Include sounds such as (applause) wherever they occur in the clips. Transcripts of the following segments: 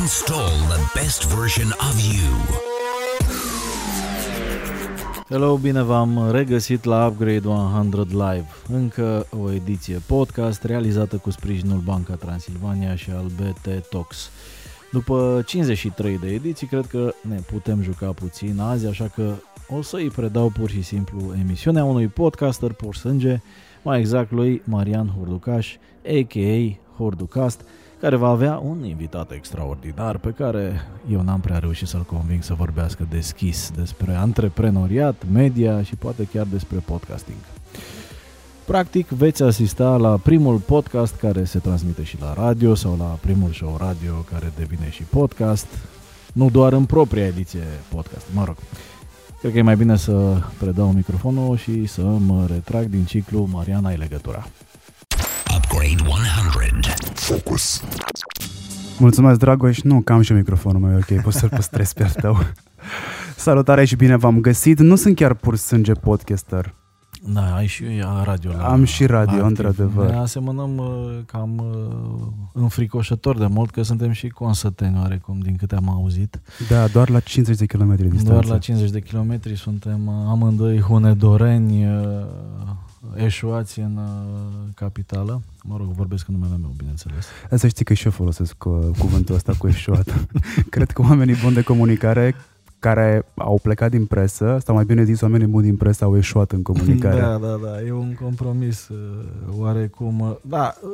Install the best version of you. Hello, bine v-am regăsit la Upgrade 100 Live, încă o ediție podcast realizată cu sprijinul Banca Transilvania și al BT Talks. După 53 de ediții, cred că ne putem juca puțin azi, așa că o să îi predau pur și simplu emisiunea unui podcaster pur sânge, mai exact lui Marian Hurducaș, a.k.a. Hurducast, care va avea un invitat extraordinar pe care eu n-am prea reușit să-l conving să vorbească deschis despre antreprenoriat, media și poate chiar despre podcasting. Practic veți asista la primul podcast care se transmite și la radio sau la primul show radio care devine și podcast, nu doar în propria ediție podcast, mă rog. Cred că e mai bine să predau microfonul și să mă retrag din ciclu Mariana ai legătura. Upgrade 100. Focus. Mulțumesc, Dragoș. Nu, că am și microfonul meu, ok, poți să-l păstrezi pe al tău. Salutare și bine v-am găsit. Nu sunt chiar pur sânge podcaster. Da, ai și radio la Am și radio, activ. într-adevăr. Ne asemănăm uh, cam uh, înfricoșător de mult că suntem și consăteni oarecum din câte am auzit. Da, doar la 50 de km distanță. Doar la 50 de kilometri suntem uh, amândoi hunedoreni uh, eșuați în uh, capitală. Mă rog, vorbesc în numele meu, bineînțeles. Să știi că și eu folosesc uh, cuvântul ăsta cu eșuat. (laughs) Cred că oamenii buni de comunicare care au plecat din presă, sau mai bine zis, oamenii buni din presă au eșuat în comunicare. Da, da, da, e un compromis uh, oarecum. uh, Da, uh,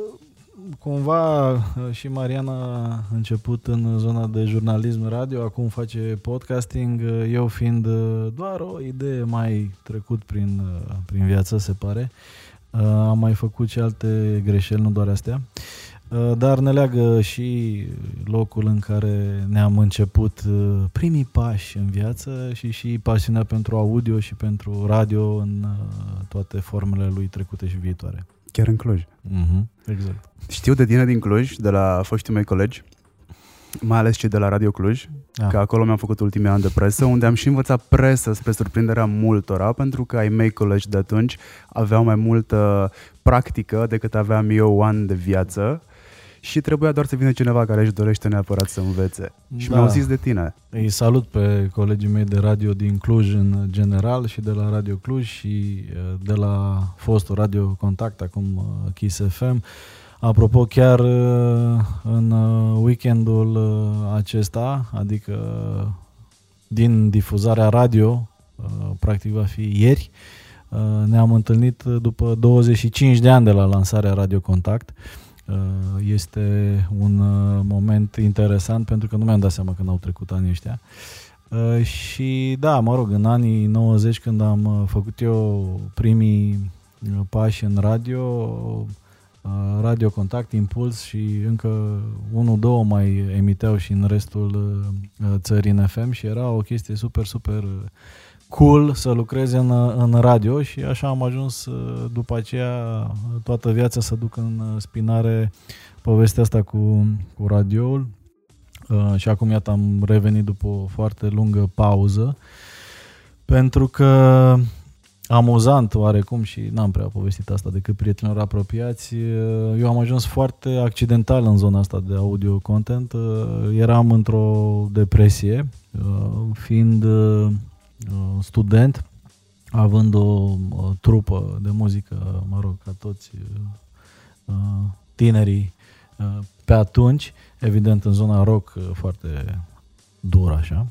cumva uh, și Mariana a început în zona de jurnalism radio, acum face podcasting, uh, eu fiind uh, doar o idee mai trecut prin, uh, prin viață, se pare. Uh, Am mai făcut și alte greșeli, nu doar astea. Uh, Dar ne leagă și locul în care ne-am început uh, primii pași în viață și și pasiunea pentru audio și pentru radio în uh, toate formele lui trecute și viitoare. Chiar în Cluj. Mm-hmm. Exact. Știu de tine din Cluj, de la foștii mei colegi, mai ales cei de la Radio Cluj, Da. că acolo mi-am făcut ultimii ani de presă, unde am și învățat presă spre surprinderea multora, pentru că ai mei colegi de atunci aveau mai multă practică decât aveam eu ani de viață și trebuia doar să vină cineva care își dorește neapărat să învețe. Și Da. mi-au zis de tine. Îi salut pe colegii mei de radio din Cluj în general și de la Radio Cluj și uh, de la fostul Radio Contact, acum uh, Kiss FM. Apropo, chiar uh, în uh, weekendul uh, acesta, adică din difuzarea radio, uh, practic va fi ieri, uh, ne-am întâlnit după 25 de ani de la lansarea Radio Contact. Uh, Este un uh, moment interesant pentru că nu mi-am dat seama când au trecut anii ăștia. Uh, Și da, mă rog, în anii 90 când am uh, făcut eu primii uh, pași în radio, uh, Radio Contact, Impuls și încă unul, două mai emiteau și în restul uh, țării în FM și era o chestie super, super uh, cool să lucrezi în, în radio și așa am ajuns uh, după aceea uh, toată viața să duc în uh, spinare povestea asta cu, cu radioul uh, și acum iată am revenit după o foarte lungă pauză pentru că amuzant oarecum și n-am prea povestit asta decât prietenilor apropiați. uh, Eu am ajuns foarte accidental în zona asta de audio content. uh, Eram într-o depresie, uh, fiind uh, uh, student, având o, o trupă de muzică, mă rog, ca toți uh, tinerii uh, pe atunci, evident în zona rock uh, foarte dur așa.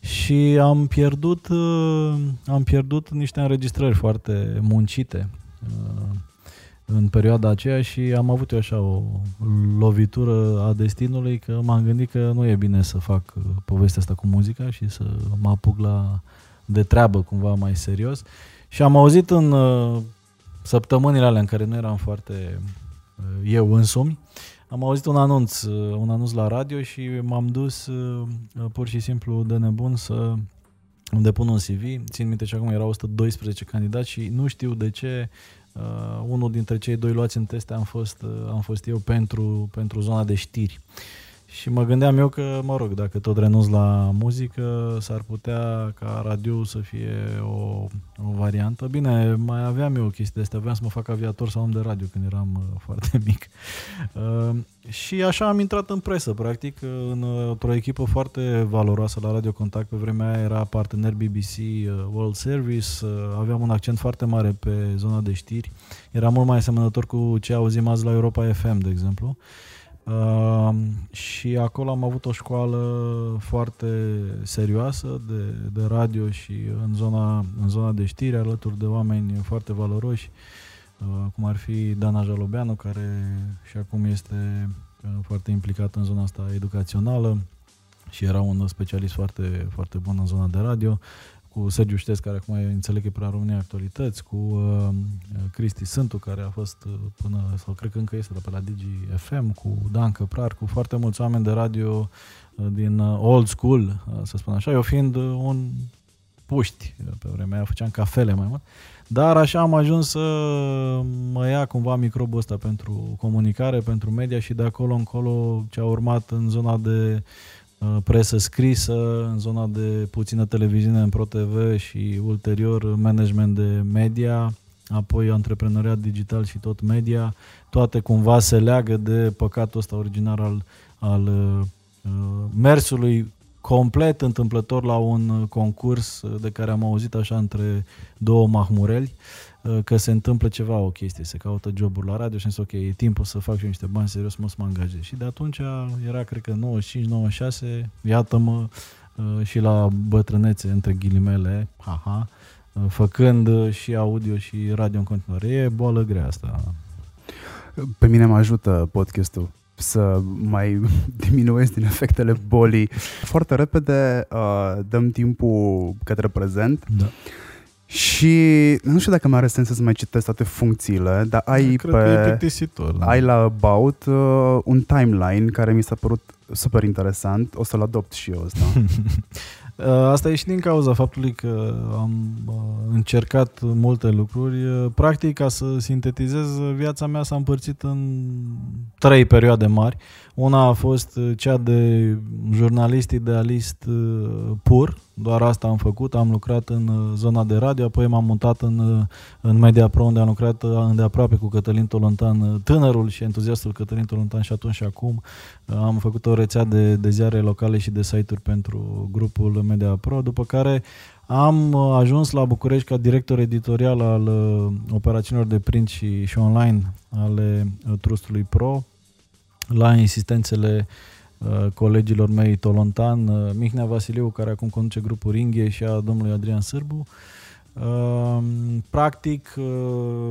Și am pierdut uh, am pierdut niște înregistrări foarte muncite uh, în perioada aceea și am avut eu așa o lovitură a destinului că m-am gândit că nu e bine să fac uh, povestea asta cu muzica și să mă apuc la de treabă cumva mai serios. Și am auzit în uh, săptămânile alea în care nu eram foarte uh, eu însumi, am auzit un anunț, uh, un anunț la radio și m-am dus uh, pur și simplu de nebun să îmi depun un CV. Țin minte și acum erau 112 candidați și nu știu de ce uh, unul dintre cei doi luați în teste am fost, uh, am fost eu pentru, pentru zona de știri. Și mă gândeam eu că, mă rog, dacă tot renunț la muzică, s-ar putea ca radio să fie o, o variantă. Bine, mai aveam eu o chestie de astea, aveam să mă fac aviator sau om de radio când eram uh, (laughs) foarte mic. Uh, și așa am intrat în presă, practic, în, uh, într-o echipă foarte valoroasă la Radio Contact. Pe vremea aia era partener BBC uh, World Service, uh, aveam un accent foarte mare pe zona de știri. Era mult mai asemănător cu ce auzim azi la Europa FM, de exemplu. Uh, și acolo am avut o școală foarte serioasă de, de radio și în zona, în zona de știri, alături de oameni foarte valoroși, uh, cum ar fi Dana Jalobeanu, care și acum este uh, foarte implicat în zona asta educațională și era un specialist foarte, foarte bun în zona de radio cu Sergiu Ștesc, care acum înțeleg că e prea România Actualități, cu uh, Cristi Sântu, care a fost uh, până, sau cred că încă este de pe la Digi FM, cu Dan Căprar, cu foarte mulți oameni de radio uh, din uh, old school, uh, să spun așa, eu fiind uh, un puști, uh, pe vremea aia făceam cafele mai mult, dar așa am ajuns să mă ia cumva microbul ăsta pentru comunicare, pentru media și de acolo încolo ce a urmat în zona de Uh, presă scrisă, în zona de puțină televiziune în ProTV și ulterior management de media, apoi antreprenoriat digital și tot media, toate cumva se leagă de păcatul ăsta originar al, al uh, mersului complet întâmplător la un concurs de care am auzit așa între două mahmureli. Uh, că se întâmplă ceva, o chestie, se caută joburi la radio și am zis, ok, e timpul să fac și eu niște bani serios, mă să mă angajez. Și de atunci era, cred că 95-96, iată-mă uh, și la bătrânețe, între ghilimele, haha, uh, făcând și audio și radio în continuare. E boală grea asta. Pe mine mă ajută podcastul să mai (laughs) diminuez din efectele bolii. Foarte repede uh, dăm timpul către prezent. Da. Și nu știu dacă mai are sens să mai citesc toate funcțiile, dar ai Cred pe, că e plictisitor. Da. ai la About uh, un timeline care mi s-a părut super interesant. O să-l adopt și eu ăsta. (laughs) Uh, Asta e și din cauza faptului că am uh, încercat multe lucruri. Uh, Practic, ca să sintetizez, viața mea s-a împărțit în trei perioade mari. Una a fost uh, cea de jurnalist idealist uh, pur, doar asta am făcut, am lucrat în uh, zona de radio, apoi m-am mutat în, uh, în Media Pro, unde am lucrat uh, îndeaproape cu Cătălin Tolontan, uh, tânărul și entuziastul Cătălin Tolontan și atunci și acum. Uh, Am făcut o rețea de, de ziare locale și de site-uri pentru grupul Media Pro, după care am uh, ajuns la București ca director editorial al uh, operațiunilor de print și, și online ale uh, Trustului Pro, la insistențele uh, colegilor mei Tolontan, uh, Mihnea Vasiliu, care acum conduce grupul Ringhe și a domnului Adrian Sârbu. Uh, Practic, uh,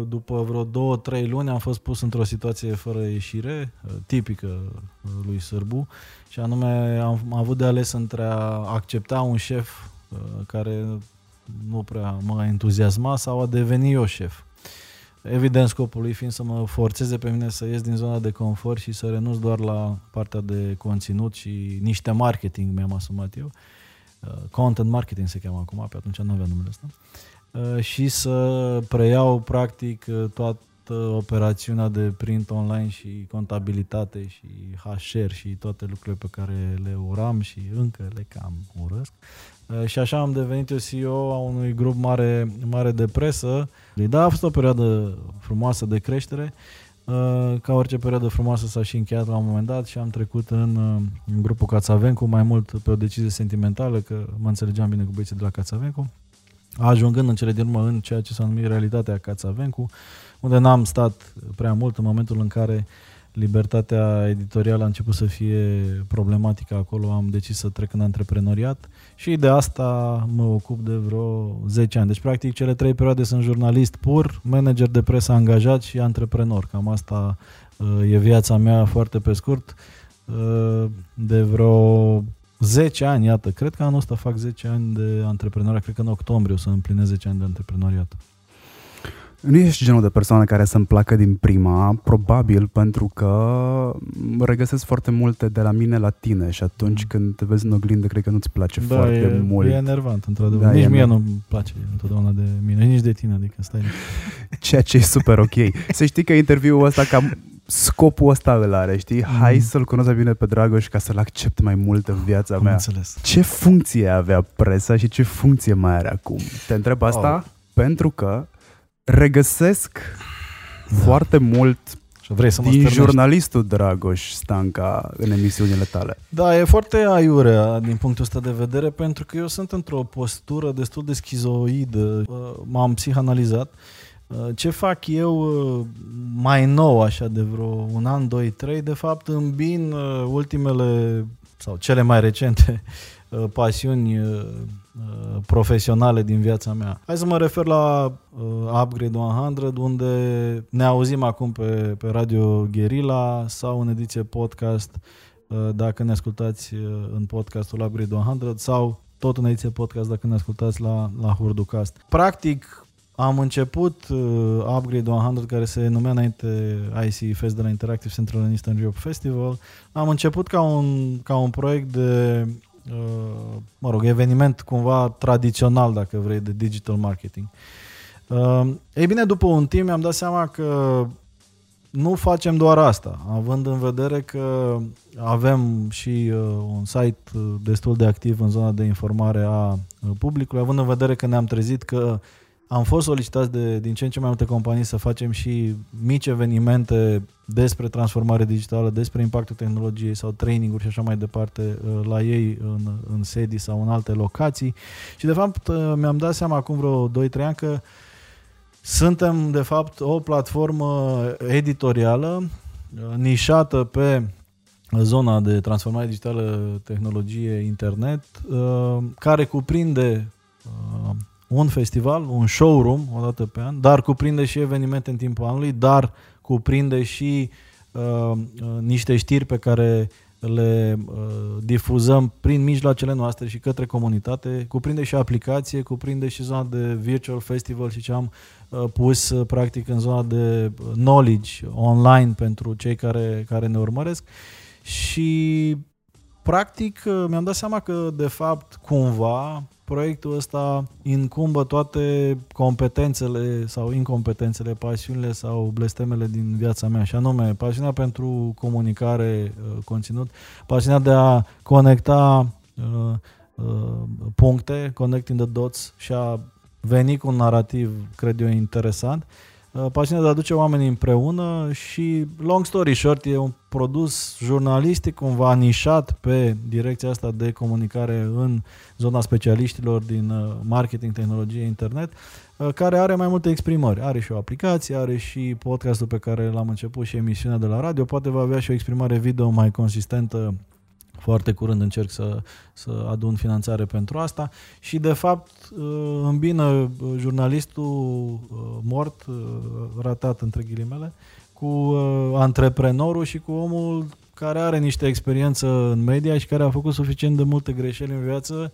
după vreo două, trei luni am fost pus într-o situație fără ieșire, uh, tipică uh, lui Sârbu, și anume am am avut de ales între a accepta un șef uh, care nu prea mă entuziasma sau a deveni eu șef. Evident, scopul lui fiind să mă forțeze pe mine să ies din zona de confort și să renunț doar la partea de conținut și niște marketing mi-am asumat eu. Uh, Content marketing se cheamă acum, pe atunci nu avea numele ăsta. Uh, Și să preiau practic uh, toată operațiunea de print online și contabilitate și HR și toate lucrurile pe care le uram și încă le cam urăsc. Uh, Și așa am devenit eu CEO a unui grup mare, mare de presă. Da, a fost o perioadă frumoasă de creștere. Uh, Ca orice perioadă frumoasă s-a și încheiat la un moment dat și am trecut în, uh, în grupul Cațavencu, mai mult pe o decizie sentimentală, că mă înțelegeam bine cu băieții de la Cațavencu, ajungând în cele din urmă în ceea ce s-a numit realitatea Cațavencu, unde n-am stat prea mult în momentul în care libertatea editorială a început să fie problematică acolo, am decis să trec în antreprenoriat și de asta mă ocup de vreo 10 ani. Deci, practic, cele trei perioade sunt jurnalist pur, manager de presă angajat și antreprenor. Cam asta uh, e viața mea foarte pe scurt. Uh, de vreo 10 ani, iată, cred că anul ăsta fac 10 ani de antreprenoriat, cred că în octombrie o să împlinesc 10 ani de antreprenoriat. Nu ești genul de persoană care să-mi placă din prima, probabil pentru că regăsesc foarte multe de la mine la tine și atunci Mm. când te vezi în oglindă, cred că nu-ți place Da, foarte e, mult. e enervant, într-adevăr. Da, Da, Nici e mie ener- nu-mi place întotdeauna de mine, nici de tine, adică stai. (laughs) Ceea ce e super ok. Să știi că interviul ăsta cam scopul ăsta îl are, știi? Hai să-l cunosc mai bine pe Dragoș ca să-l accept mai mult în viața Am mea. înțeles. Ce funcție avea presa și ce funcție mai are acum? Te întreb asta Oh. pentru că regăsesc foarte mult Și vrei să mă din stârnești? jurnalistul Dragoș Stanca în emisiunile tale. Da, e foarte aiurea din punctul ăsta de vedere pentru că eu sunt într-o postură destul de schizoidă. Uh, M-am psihanalizat. Uh, Ce fac eu uh, mai nou, așa, de vreo un an, doi, trei, de fapt îmbin uh, ultimele sau cele mai recente uh, pasiuni uh, uh, profesionale din viața mea. Hai să mă refer la uh, Upgrade 100, unde ne auzim acum pe, pe Radio Guerilla sau în ediție podcast uh, dacă ne ascultați uh, în podcastul Upgrade 100 sau tot în ediție podcast dacă ne ascultați la, la Hurducast. Practic, am început uh, Upgrade 100, care se numea înainte IC Fest de la Interactive Central and Eastern Europe Festival. Am început ca un, ca un proiect de, uh, mă rog, eveniment cumva tradițional, dacă vrei, de digital marketing. Uh, ei bine, după un timp mi-am dat seama că nu facem doar asta, având în vedere că avem și uh, un site uh, destul de activ în zona de informare a uh, publicului, având în vedere că ne-am trezit că am fost solicitați de din ce în ce mai multe companii să facem și mici evenimente despre transformare digitală, despre impactul tehnologiei sau training-uri și așa mai departe uh, la ei în, în sedii sau în alte locații. Și de fapt uh, mi-am dat seama acum vreo 2-3 ani că suntem de fapt o platformă editorială uh, nișată pe zona de transformare digitală, tehnologie, internet, uh, care cuprinde uh, un festival, un showroom o dată pe an, dar cuprinde și evenimente în timpul anului, dar cuprinde și uh, uh, niște știri pe care le uh, difuzăm prin mijloacele noastre și către comunitate, cuprinde și aplicație, cuprinde și zona de virtual festival și ce am uh, pus uh, practic în zona de knowledge online pentru cei care, care ne urmăresc. Și practic uh, mi-am dat seama că de fapt cumva proiectul ăsta incumbă toate competențele sau incompetențele, pasiunile sau blestemele din viața mea și anume pasiunea pentru comunicare, uh, conținut, pasiunea de a conecta uh, uh, puncte, connecting the dots și a veni cu un narativ, cred eu, interesant. Uh, Pasiunea de a aduce oamenii împreună și, long story short, e un produs jurnalistic cumva nișat pe direcția asta de comunicare în zona specialiștilor din uh, marketing, tehnologie, internet, uh, care are mai multe exprimări. Are și o aplicație, are și podcastul pe care l-am început și emisiunea de la radio, poate va avea și o exprimare video mai consistentă foarte curând încerc să, să adun finanțare pentru asta. Și de fapt uh, îmbină uh, jurnalistul uh, mort, ratat între ghilimele, cu antreprenorul și cu omul care are niște experiență în media și care a făcut suficient de multe greșeli în viață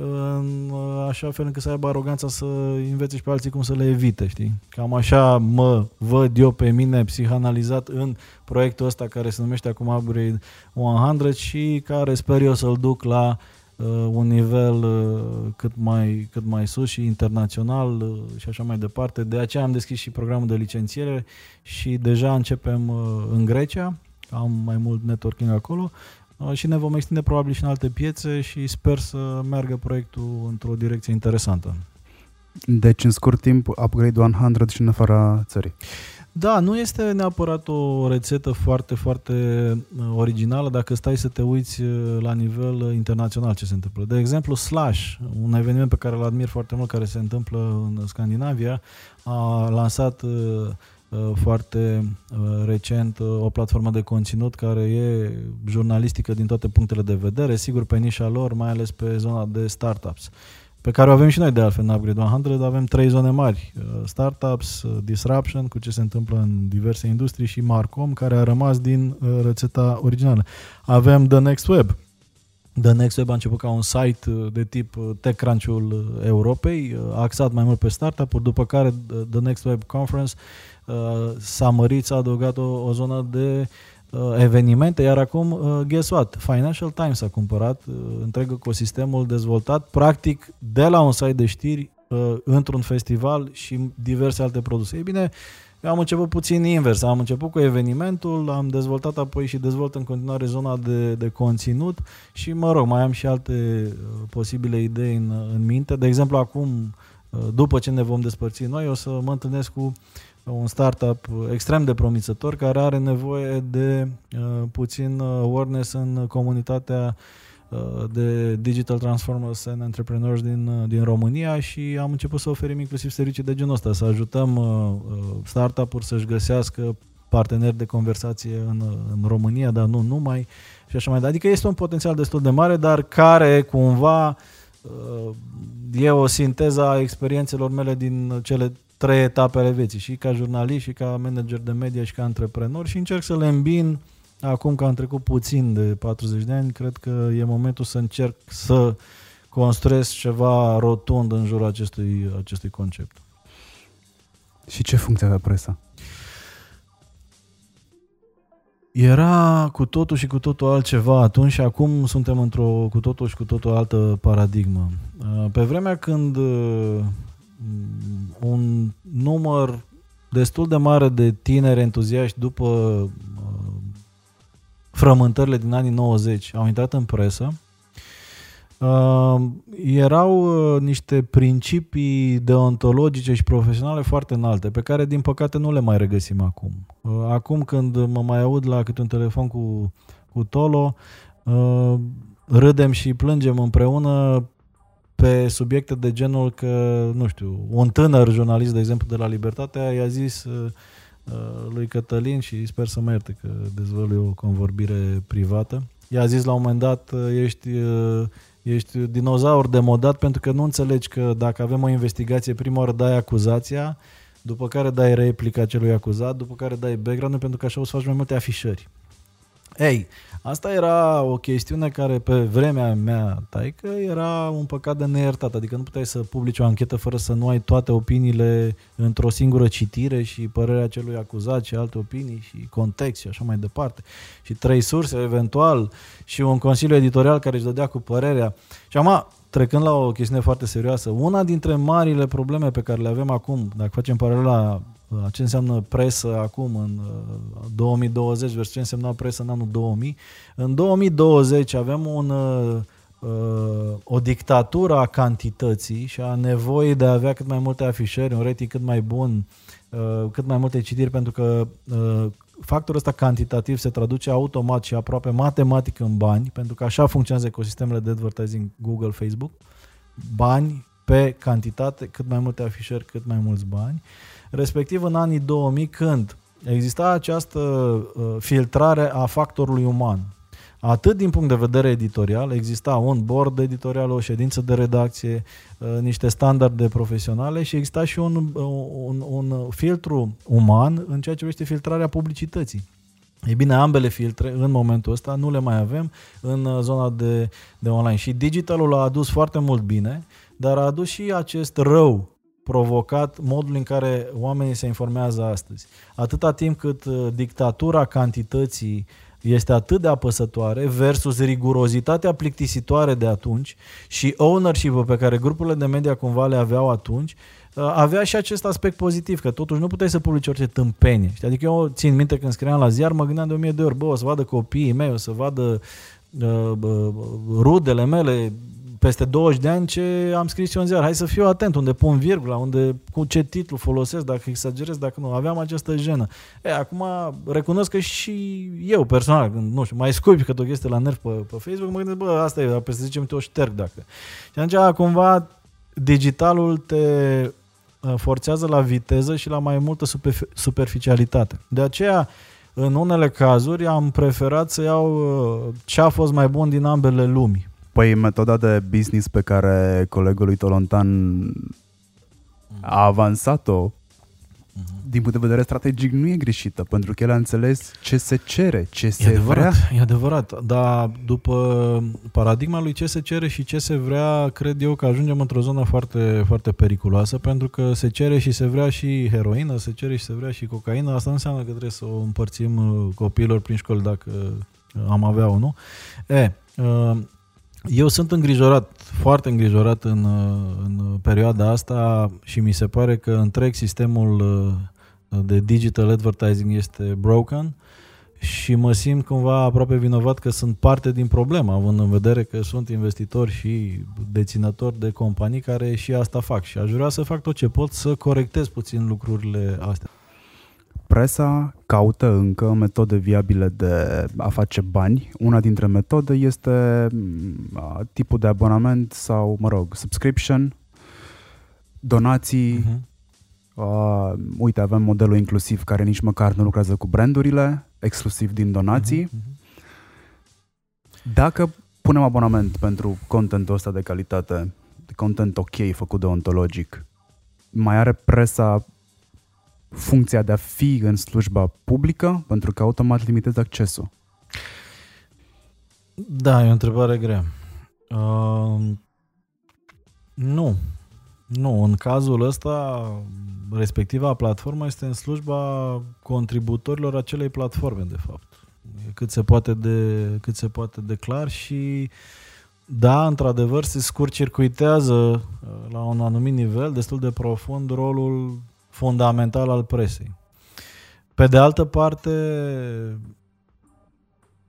în așa fel încât să aibă aroganța să învețe și pe alții cum să le evite, știi? Cam așa mă văd eu pe mine psihanalizat în proiectul ăsta care se numește acum Upgrade 100 și care sper eu să-l duc la uh, un nivel uh, cât, mai, cât mai sus și internațional uh, și așa mai departe. De aceea am deschis și programul de licențiere și deja începem uh, în Grecia, am mai mult networking acolo Uh, și ne vom extinde probabil și în alte piețe și sper să meargă proiectul într-o direcție interesantă. Deci, în scurt timp, Upgrade 100 și în afara țării. Da, nu este neapărat o rețetă foarte, foarte uh, originală dacă stai să te uiți uh, la nivel internațional ce se întâmplă. De exemplu, Slash, un eveniment pe care îl admir foarte mult, care se întâmplă în Scandinavia, a lansat foarte recent o platformă de conținut care e jurnalistică din toate punctele de vedere, sigur pe nișa lor, mai ales pe zona de startups pe care o avem și noi de altfel în Upgrade 100, avem trei zone mari. Startups, Disruption, cu ce se întâmplă în diverse industrii și Marcom, care a rămas din rețeta originală. Avem The Next Web. The Next Web a început ca un site de tip TechCrunch-ul Europei, axat mai mult pe startup-uri, după care The Next Web Conference s-a mărit, s-a adăugat o, o zonă de uh, evenimente, iar acum, uh, guess what? Financial Times a cumpărat uh, întreg ecosistemul dezvoltat, practic, de la un site de știri uh, într-un festival și diverse alte produse. Ei bine, Eu am început puțin invers, am început cu evenimentul, am dezvoltat apoi și dezvolt în continuare zona de, de conținut și mă rog, mai am și alte uh, posibile idei în, în minte. De exemplu, acum, uh, după ce ne vom despărți noi, o să mă întâlnesc cu un startup extrem de promițător care are nevoie de uh, puțin awareness în comunitatea uh, de Digital Transformers and Entrepreneurs din, uh, din România și am început să oferim inclusiv servicii de genul ăsta, să ajutăm uh, uh startup-uri să-și găsească parteneri de conversație în, în România, dar nu numai și așa mai departe. Adică este un potențial destul de mare, dar care cumva uh, e o sinteză a experiențelor mele din cele trei etape ale vieții, și ca jurnalist, și ca manager de media, și ca antreprenor și încerc să le îmbin acum că am trecut puțin de 40 de ani, cred că e momentul să încerc să construiesc ceva rotund în jurul acestui, acestui concept. Și ce funcție avea presa? Era cu totul și cu totul altceva atunci și acum suntem într-o cu totul și cu totul altă paradigmă. Pe vremea când Mm, un număr destul de mare de tineri entuziaști după uh, frământările din anii 90 au intrat în presă. Uh, erau uh, niște principii deontologice și profesionale foarte înalte, pe care din păcate nu le mai regăsim acum. Uh, acum când mă mai aud la câte un telefon cu, cu Tolo, uh, râdem și plângem împreună pe subiecte de genul că, nu știu, un tânăr jurnalist, de exemplu, de la Libertatea i-a zis uh, uh, lui Cătălin și sper să mă ierte că dezvălui o convorbire privată. I-a zis la un moment dat, uh, ești, uh, ești dinozaur demodat pentru că nu înțelegi că dacă avem o investigație, prima oară dai acuzația, după care dai replica celui acuzat, după care dai background pentru că așa o să faci mai multe afișări. Ei, asta era o chestiune care pe vremea mea taică era un păcat de neiertat, adică nu puteai să publici o anchetă fără să nu ai toate opiniile într-o singură citire și părerea celui acuzat și alte opinii și context și așa mai departe. Și trei surse eventual și un consiliu editorial care își dădea cu părerea. Și acum, trecând la o chestiune foarte serioasă, una dintre marile probleme pe care le avem acum, dacă facem paralela ce înseamnă presă acum în 2020 uh, versus ce însemna presă în anul 2000. În 2020 avem un, uh, uh, o dictatură a cantității și a nevoii de a avea cât mai multe afișări, un rating cât mai bun, cât mai multe citiri, pentru că factorul ăsta cantitativ se traduce automat și aproape matematic în bani, pentru că așa funcționează ecosistemele de advertising Google, Facebook. Bani pe cantitate, cât mai multe afișări, cât mai mulți bani. Uh, respectiv în anii 2000 când exista această uh, filtrare a factorului uman. Atât din punct de vedere editorial, exista un board editorial, o ședință de redacție, uh, niște standarde profesionale și exista și un, uh, un, un filtru uman în ceea ce privește filtrarea publicității. E bine, ambele filtre în momentul ăsta nu le mai avem în zona de, de online. Și digitalul a adus foarte mult bine, dar a adus și acest rău provocat modul în care oamenii se informează astăzi. Atâta timp cât uh, dictatura cantității este atât de apăsătoare versus rigurozitatea plictisitoare de atunci și ownership-ul pe care grupurile de media cumva le aveau atunci, uh, avea și acest aspect pozitiv, că totuși nu puteai să publici orice tâmpenie. Adică eu țin minte când scriam la ziar, mă gândeam de o mie de ori, bă, o să vadă copiii mei, o să vadă uh, uh, rudele mele, peste 20 de ani ce am scris eu în ziar. Hai să fiu atent unde pun virgula, unde, cu ce titlu folosesc, dacă exagerez, dacă nu. Aveam această jenă. E, acum recunosc că și eu personal, când, nu știu, mai scuipi că o chestie la nerv pe, pe Facebook, mă gândesc, bă, asta e, peste 10 minute o șterg dacă. Și atunci, cumva, digitalul te uh, forțează la viteză și la mai multă superficialitate. De aceea, în unele cazuri, am preferat să iau uh, ce a fost mai bun din ambele lumi. Păi metoda de business pe care colegul lui Tolontan a avansat-o mhm. din punct de vedere strategic nu e greșită, pentru că el a înțeles ce se cere, ce se adevărat, vrea. E adevărat, dar după paradigma lui ce se cere și ce se vrea, cred eu că ajungem într-o zonă foarte, foarte periculoasă, pentru că se cere și se vrea și heroină, se cere și se vrea și cocaină, asta nu înseamnă că trebuie să o împărțim uh, copiilor prin școli dacă am avea-o, nu? E, uh, eu sunt îngrijorat, foarte îngrijorat în, în perioada asta și mi se pare că întreg sistemul de digital advertising este broken și mă simt cumva aproape vinovat că sunt parte din problemă, având în vedere că sunt investitori și deținători de companii care și asta fac și aș vrea să fac tot ce pot să corectez puțin lucrurile astea. Presa caută încă metode viabile de a face bani. Una dintre metode este mm, tipul de abonament sau, mă rog, subscription, donații. Uh-huh. Uh, uite, avem modelul inclusiv care nici măcar nu lucrează cu brandurile, exclusiv din donații. Uh-huh. Dacă punem abonament pentru contentul ăsta de calitate, de content ok făcut deontologic, mai are presa funcția de a fi în slujba publică, pentru că automat limitezi accesul? Da, e o întrebare grea. Uh, nu. Nu, în cazul ăsta, respectiva platformă este în slujba contributorilor acelei platforme, de fapt. Cât se poate de, cât se poate de clar și da, într-adevăr, se scurcircuitează uh, la un anumit nivel, destul de profund, rolul fundamental al presei. Pe de altă parte,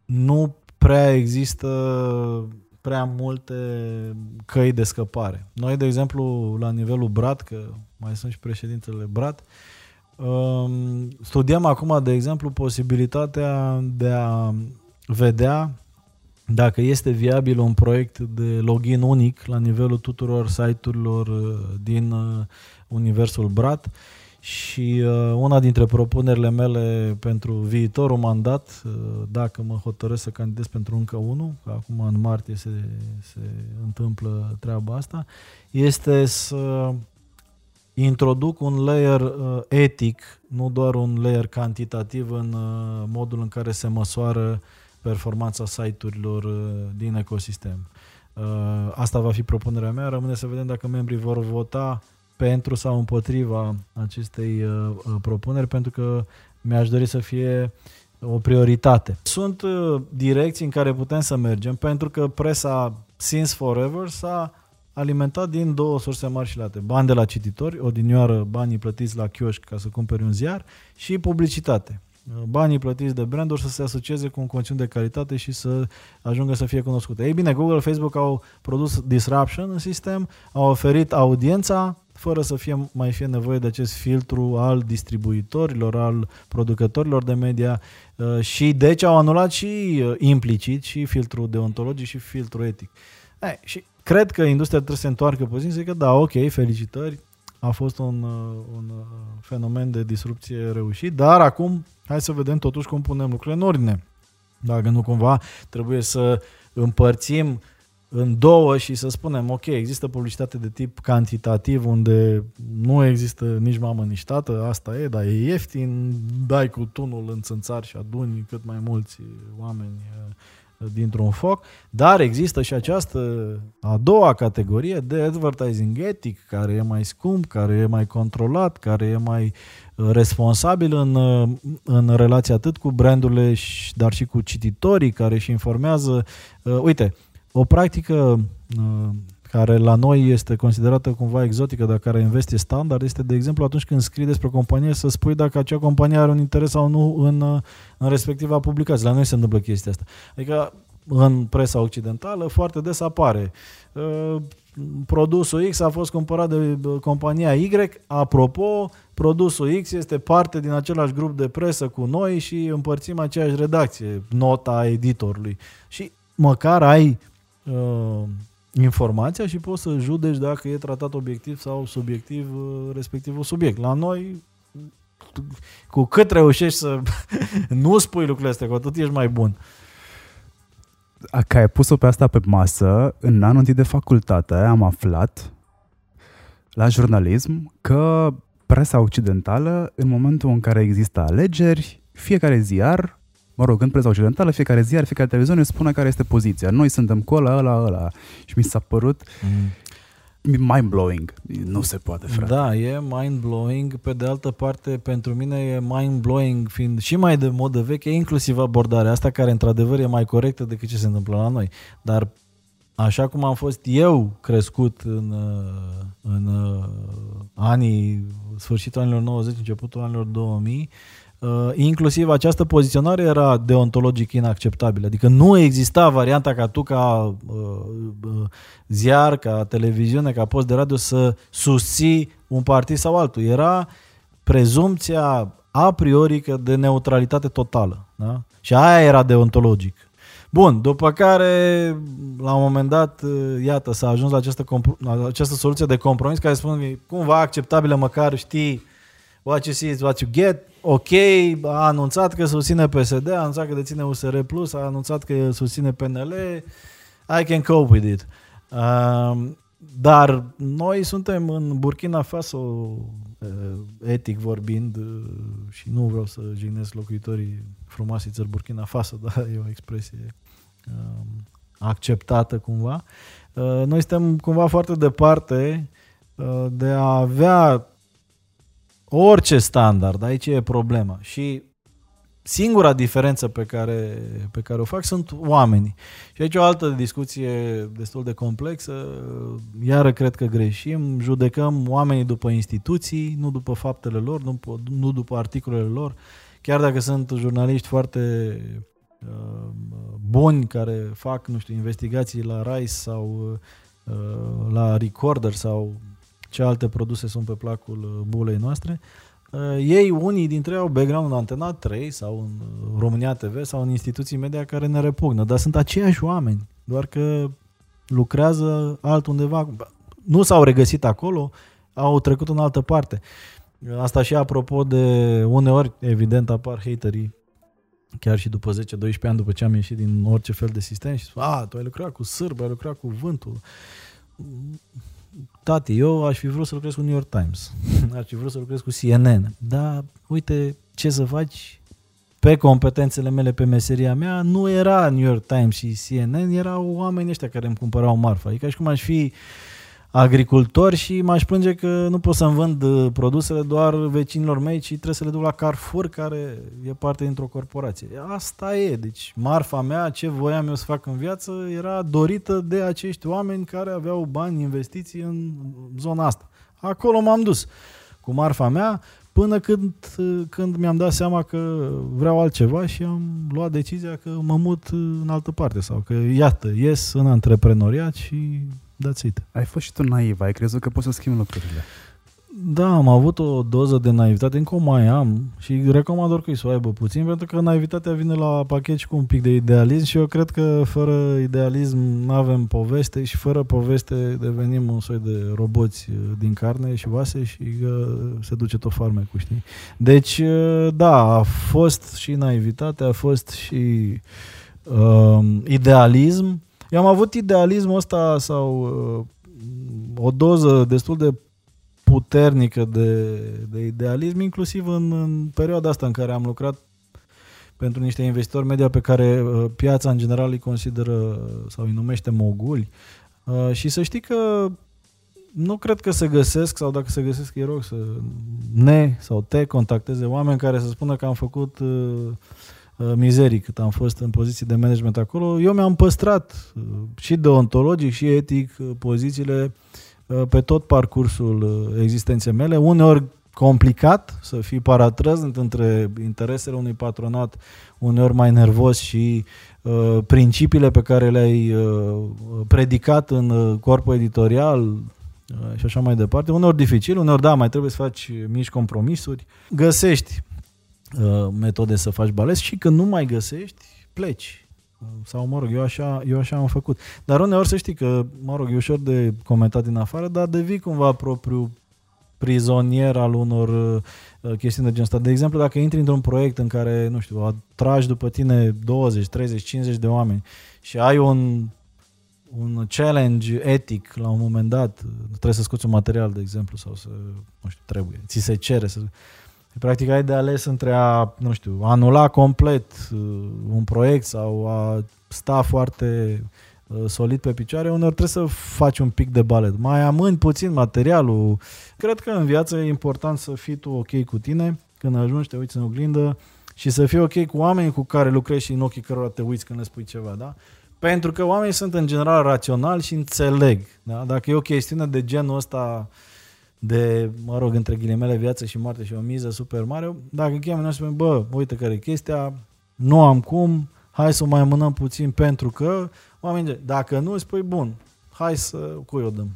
nu prea există prea multe căi de scăpare. Noi, de exemplu, la nivelul BRAT, că mai sunt și președintele BRAT, um, studiem acum, de exemplu, posibilitatea de a vedea dacă este viabil un proiect de login unic la nivelul tuturor site-urilor uh, din uh, universul BRAT și uh, una dintre propunerile mele pentru viitorul mandat, uh, dacă mă hotărăsc să candidez pentru încă unul, că acum în martie se, se întâmplă treaba asta, este să introduc un layer uh, etic, nu doar un layer cantitativ în uh, modul în care se măsoară performanța site-urilor uh, din ecosistem. Uh, asta va fi propunerea mea, rămâne să vedem dacă membrii vor vota pentru sau împotriva acestei uh, uh, propuneri, pentru că mi-aș dori să fie o prioritate. Sunt uh, direcții în care putem să mergem, pentru că presa since forever s-a alimentat din două surse mari și late. Bani de la cititori, odinioară banii plătiți la chioșc ca să cumperi un ziar și publicitate. Banii plătiți de branduri să se asocieze cu un conținut de calitate și să ajungă să fie cunoscute. Ei bine, Google, Facebook au produs disruption în sistem, au oferit audiența fără să fie, mai fie nevoie de acest filtru al distribuitorilor, al producătorilor de media uh, și deci au anulat și uh, implicit și filtrul deontologic și filtrul etic. Ei, și cred că industria trebuie să se întoarcă puțin, să că da, ok, felicitări, a fost un, uh, un fenomen de disrupție reușit, dar acum hai să vedem totuși cum punem lucrurile în ordine. Dacă nu cumva trebuie să împărțim uh, în două și să spunem, ok, există publicitate de tip cantitativ unde nu există nici mamă, nici tată, asta e, dar e ieftin, dai cu tunul în țânțar și aduni cât mai mulți oameni uh, dintr-un foc, dar există și această a doua categorie de advertising etic, care e mai scump, care e mai controlat, care e mai uh, responsabil în, uh, în relație atât cu brandurile, dar și cu cititorii care își informează. Uite, o practică uh, care la noi este considerată cumva exotică, dar care investi standard, este, de exemplu, atunci când scrii despre o companie, să spui dacă acea companie are un interes sau nu în, uh, în respectiva publicație. La noi se întâmplă chestia asta. Adică, în presa occidentală, foarte des apare uh, produsul X a fost cumpărat de compania Y. Apropo, produsul X este parte din același grup de presă cu noi și împărțim aceeași redacție, nota editorului. Și măcar ai uh, informația și poți să judeci dacă e tratat obiectiv sau subiectiv uh, respectivul subiect. La noi, cu cât reușești să (laughs) nu spui lucrurile astea, cu atât ești mai bun. Că ai pus-o pe asta pe masă, în anul întâi de facultate am aflat la jurnalism că presa occidentală, în momentul în care există alegeri, fiecare ziar mă rog, în presa occidentală, fiecare ziar, fiecare televiziune spune care este poziția. Noi suntem cu ăla, ăla, ăla. Și mi s-a părut mm. mind-blowing. Nu se poate, frate. Da, e mind-blowing. Pe de altă parte, pentru mine e mind-blowing fiind și mai de modă veche, inclusiv abordarea asta, care într-adevăr e mai corectă decât ce se întâmplă la noi. Dar așa cum am fost eu crescut în, uh, în uh, anii, sfârșitul anilor 90, începutul anilor 2000, Uh, inclusiv această poziționare era deontologic inacceptabilă. Adică nu exista varianta ca tu, ca uh, uh, ziar, ca televiziune, ca post de radio să susții un partid sau altul. Era prezumția a priori de neutralitate totală. Da? Și aia era deontologic. Bun, după care, la un moment dat, uh, iată, s-a ajuns la această, la această soluție de compromis care spune cumva acceptabilă, măcar știi what you see is what you get, ok, a anunțat că susține PSD, a anunțat că deține USR+, Plus, a anunțat că susține PNL, I can cope with it. Um, dar noi suntem în Burkina Faso, uh, etic vorbind, uh, și nu vreau să jignesc locuitorii frumoasei țări Burkina Faso, (laughs) dar e o expresie um, acceptată cumva. Uh, noi suntem cumva foarte departe de a avea Orice standard, aici e problema. Și singura diferență pe care, pe care o fac sunt oamenii. Și aici o altă discuție destul de complexă. Iară cred că greșim. Judecăm oamenii după instituții, nu după faptele lor, nu, nu după articolele lor. Chiar dacă sunt jurnaliști foarte uh, buni care fac, nu știu, investigații la RICE sau uh, la Recorder sau ce alte produse sunt pe placul uh, bulei noastre. Uh, ei, unii dintre ei au background în Antena 3 sau în uh, România TV sau în instituții media care ne repugnă, dar sunt aceiași oameni, doar că lucrează altundeva. Nu s-au regăsit acolo, au trecut în altă parte. Asta și apropo de uneori, evident, apar haterii chiar și după 10-12 ani după ce am ieșit din orice fel de sistem și spun, a, tu ai lucrat cu sârb, ai lucrat cu vântul tati, eu aș fi vrut să lucrez cu New York Times, (laughs) aș fi vrut să lucrez cu CNN, dar uite ce să faci? Pe competențele mele, pe meseria mea, nu era New York Times și CNN, erau oamenii ăștia care îmi cumpărau marfa. Adică și cum aș fi uh, agricultori și m-aș plânge că nu pot să-mi vând uh, produsele doar vecinilor mei, ci trebuie să le duc la Carrefour, care e parte dintr-o corporație. Asta e. Deci marfa mea, ce voiam eu să fac în viață, era dorită de acești oameni care aveau bani, investiții în zona asta. Acolo m-am dus cu marfa mea până când, uh, când mi-am dat seama că vreau altceva și am luat decizia că mă mut în altă parte sau că iată, ies în antreprenoriat și That's it. Ai fost și tu naiv, ai crezut că poți să schimbi lucrurile. Da, am avut o doză de naivitate, încă o mai am și recomand oricui să o aibă puțin, pentru că naivitatea vine la pachet și cu un pic de idealism și eu cred că fără idealism nu avem poveste și fără poveste devenim un soi de roboți uh, din carne și vase și uh, se duce tot cu știi? Deci, uh, da, a fost și naivitate, a fost și uh, idealism, eu am avut idealismul ăsta sau uh, o doză destul de puternică de, de idealism, inclusiv în, în perioada asta în care am lucrat pentru niște investitori media pe care uh, piața în general îi consideră sau îi numește moguli. Uh, și să știi că nu cred că se găsesc, sau dacă se găsesc, e rog să ne sau te contacteze oameni care să spună că am făcut uh, Uh, mizerii cât am fost în poziții de management acolo, eu mi-am păstrat uh, și deontologic și etic uh, pozițiile pe tot parcursul existenței mele, uneori complicat să fii paratrăzând între interesele unui patronat, uneori mai nervos și uh, principiile pe care le-ai uh, predicat în corpul editorial uh, și așa mai departe. Uneori dificil, uneori da, mai trebuie să faci mici compromisuri. Găsești Uh, metode să faci bales și când nu mai găsești, pleci. Sau, mă rog, eu așa, eu așa am făcut. Dar uneori să știi că, mă rog, e ușor de comentat din afară, dar devii cumva propriu prizonier al unor uh, chestiuni de genul ăsta. De exemplu, dacă intri într-un proiect în care, nu știu, atragi după tine 20, 30, 50 de oameni și ai un, un challenge etic la un moment dat, trebuie să scoți un material, de exemplu, sau să, nu știu, trebuie, ți se cere să Practic ai de ales între a, nu știu, anula complet uh, un proiect sau a sta foarte uh, solid pe picioare, uneori trebuie să faci un pic de balet. Mai amâni puțin materialul. Cred că în viață e important să fii tu ok cu tine când ajungi, te uiți în oglindă și să fii ok cu oamenii cu care lucrezi și în ochii cărora te uiți când le spui ceva, da? Pentru că oamenii sunt în general raționali și înțeleg. Da? Dacă e o chestiune de genul ăsta de, mă rog, între ghilimele, viață și moarte și o miză super mare, dacă cheamă noi spune, bă, uite care e chestia, nu am cum, hai să o mai amânăm puțin pentru că, oamenii, dacă nu, spui, bun, hai să, cui o dăm?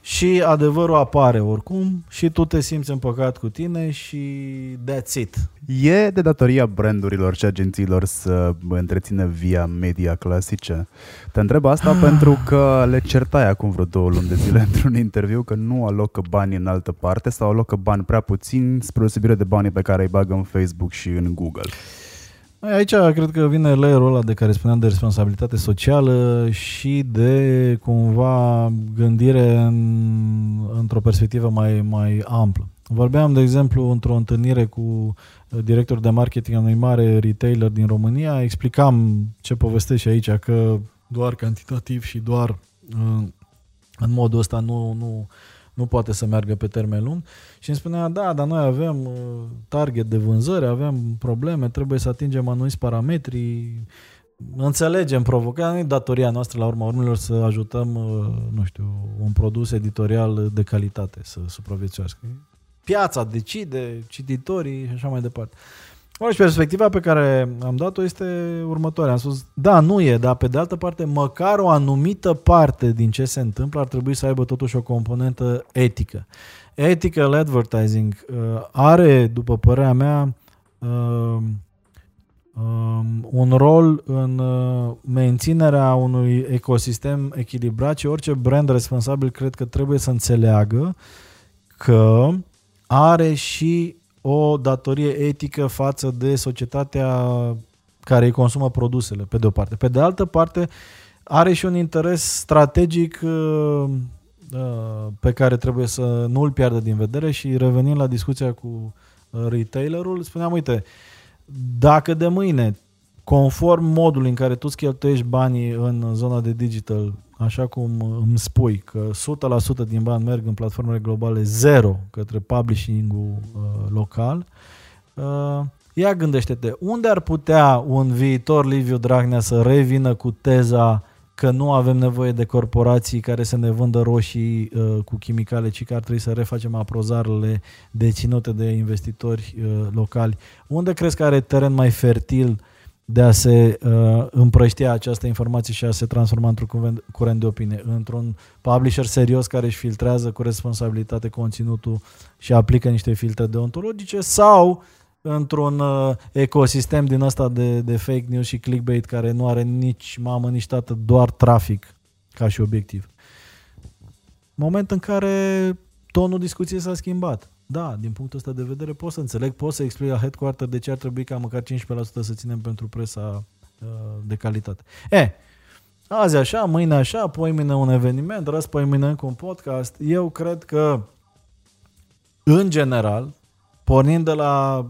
Și adevărul apare oricum și tu te simți împăcat cu tine și that's it. E de datoria brandurilor și agențiilor să întrețină via media clasice? Te întreb asta ah. (sighs) pentru că le certai acum vreo două luni de zile într-un interviu că nu alocă bani în altă parte sau alocă bani prea puțin spre osebire de banii pe care îi bagă în Facebook și în Google. Aici cred că vine layerul ăla de care spuneam de responsabilitate socială și de cumva gândire în, într-o perspectivă mai, mai amplă. Vorbeam, de exemplu, într-o întâlnire cu directorul de marketing a unui mare retailer din România, explicam ce povestesc și aici, că doar cantitativ și doar în, în modul ăsta nu, nu, nu poate să meargă pe termen lung. Și îmi spunea, da, dar noi avem uh, target de vânzări, avem probleme, trebuie să atingem anumiți parametri, înțelegem provocarea, nu e datoria noastră la urma urmelor să ajutăm, uh, nu știu, un produs editorial de calitate să supraviețuiască. Piața decide, cititorii și așa mai departe. Ori și perspectiva pe care am dat-o este următoarea. Am spus, da, nu e, dar pe de altă parte, măcar o anumită parte din ce se întâmplă ar trebui să aibă totuși o componentă etică. Ethical advertising uh, are, după părerea mea, uh, um, un rol în uh, menținerea unui ecosistem echilibrat și orice brand responsabil cred că trebuie să înțeleagă că are și o datorie etică față de societatea care îi consumă produsele, pe de o parte. Pe de altă parte, are și un interes strategic uh, uh, pe care trebuie să nu îl piardă din vedere și revenind la discuția cu uh, retailerul, spuneam, uite, dacă de mâine, conform modului în care tu îți cheltuiești banii în zona de digital, așa cum îmi spui că 100% din bani merg în platformele globale, zero către publishing-ul uh, local, uh, ia gândește-te, unde ar putea un viitor Liviu Dragnea să revină cu teza că nu avem nevoie de corporații care să ne vândă roșii uh, cu chimicale, ci că ar trebui să refacem aprozarele deținute de investitori uh, locali. Unde crezi că are teren mai fertil uh, de a se uh, împrăștia această informație și a se transforma într-un curent de opinie, într-un publisher serios care își filtrează cu responsabilitate conținutul și aplică niște filtre deontologice sau într-un uh, ecosistem din ăsta de, de fake news și clickbait care nu are nici mamă, nici tată, doar trafic ca și obiectiv. Moment în care tonul discuției s-a schimbat da, din punctul ăsta de vedere pot să înțeleg, pot să explic la headquarter de ce ar trebui ca măcar 15% să ținem pentru presa uh, de calitate. E, azi așa, mâine așa, poi mâine un eveniment, răs poi mâine încă un podcast. Eu cred că, în general, pornind de la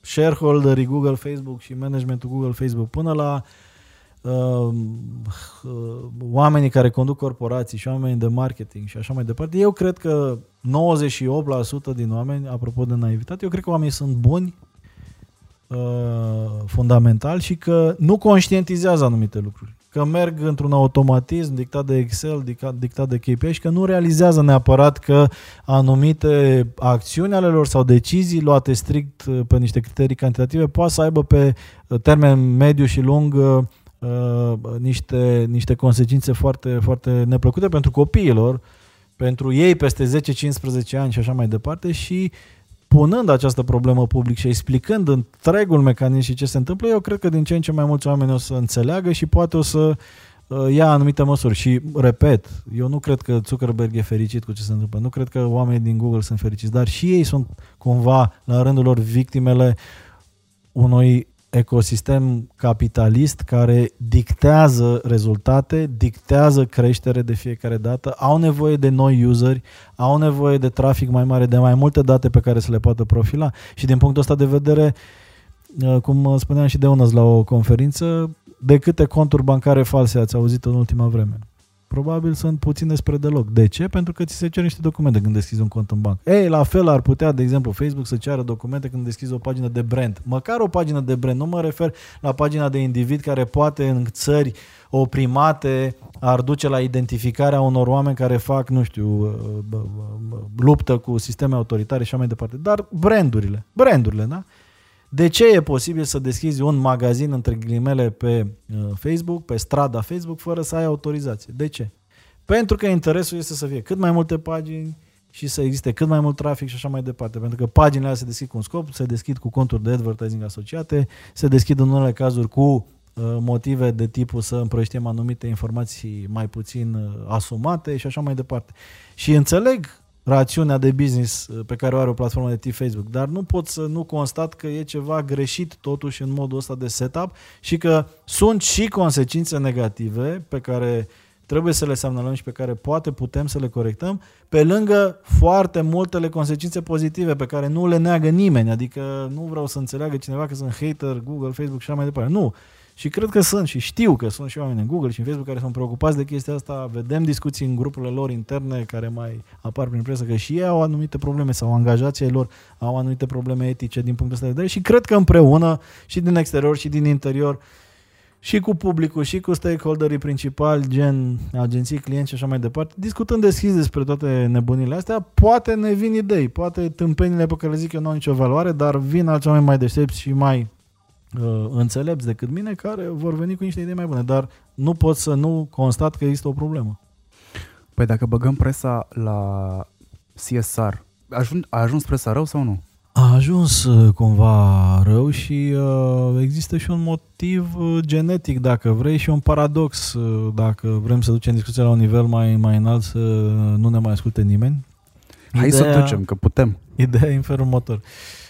shareholderii Google, Facebook și managementul Google, Facebook până la uh, uh, oamenii care conduc corporații și oamenii de marketing și așa mai departe, eu cred că 98% din oameni, apropo de naivitate, eu cred că oamenii sunt buni uh, fundamental și că nu conștientizează anumite lucruri. Că merg într-un automatism dictat de Excel, dictat, dictat de KPI și că nu realizează neapărat că anumite acțiuni ale lor sau decizii luate strict uh, pe niște criterii cantitative poate să aibă pe uh, termen mediu și lung uh, uh, niște, niște consecințe foarte, foarte neplăcute pentru copiilor, pentru ei peste 10-15 ani și așa mai departe și punând această problemă public și explicând întregul mecanism și ce se întâmplă, eu cred că din ce în ce mai mulți oameni o să înțeleagă și poate o să uh, ia anumite măsuri. Și, repet, eu nu cred că Zuckerberg e fericit cu ce se întâmplă, nu cred că oamenii din Google sunt fericiți, dar și ei sunt cumva, la rândul lor, victimele unui ecosistem capitalist care dictează rezultate, dictează creștere de fiecare dată, au nevoie de noi useri, au nevoie de trafic mai mare, de mai multe date pe care să le poată profila și din punctul ăsta de vedere, uh, cum spuneam și de unăs la o conferință, de câte conturi bancare false ați auzit în ultima vreme? Probabil sunt puține spre deloc. De ce? Pentru că ți se cer niște documente când deschizi un cont în bancă. Ei, la fel ar putea, de exemplu, Facebook să ceară documente când deschizi o pagină de brand. Măcar o pagină de brand. Nu mă refer la pagina de individ care poate în țări oprimate ar duce la identificarea unor oameni care fac, nu știu, luptă cu sisteme autoritare și așa mai departe. Dar brandurile, brandurile, da? De ce e posibil să deschizi un magazin, între ghilimele, pe uh, Facebook, pe strada Facebook, fără să ai autorizație? De ce? Pentru că interesul este să fie cât mai multe pagini și să existe cât mai mult trafic și așa mai departe. Pentru că paginile se deschid cu un scop, se deschid cu conturi de advertising asociate, se deschid în unele cazuri cu uh, motive de tipul să împrăștiem anumite informații mai puțin uh, asumate și așa mai departe. Și înțeleg rațiunea de business uh, pe care o are o platformă de tip Facebook, dar nu pot să nu constat că e ceva greșit totuși în modul ăsta de setup și că sunt și consecințe negative pe care trebuie să le semnalăm și pe care poate putem să le corectăm, pe lângă foarte multele consecințe pozitive pe care nu le neagă nimeni, adică nu vreau să înțeleagă cineva că sunt hater, Google, Facebook și așa mai departe. Nu, și cred că sunt și știu că sunt și oameni în Google și în Facebook care sunt preocupați de chestia asta. Vedem discuții în grupurile lor interne care mai apar prin presă că și ei au anumite probleme sau angajații lor au anumite probleme etice din punctul ăsta de vedere și cred că împreună și din exterior și din interior și cu publicul și cu stakeholderii principali, gen agenții, clienți și așa mai departe, discutând deschis despre toate nebunile astea, poate ne vin idei, poate tâmpenile pe care le zic eu nu au nicio valoare, dar vin alți oameni mai deștepți și mai uh, înțelepți decât mine care vor veni cu niște idei mai bune, dar nu pot să nu constat că există o problemă. Păi dacă băgăm presa la CSR, a ajuns presa rău sau nu? A ajuns uh, cumva rău și uh, există și un motiv uh, genetic, dacă vrei, și un paradox, uh, dacă vrem să ducem discuția la un nivel mai, mai înalt, să nu ne mai asculte nimeni. Hai Ideea, să ducem, că putem. Ideea e în felul următor. Uh, Uh,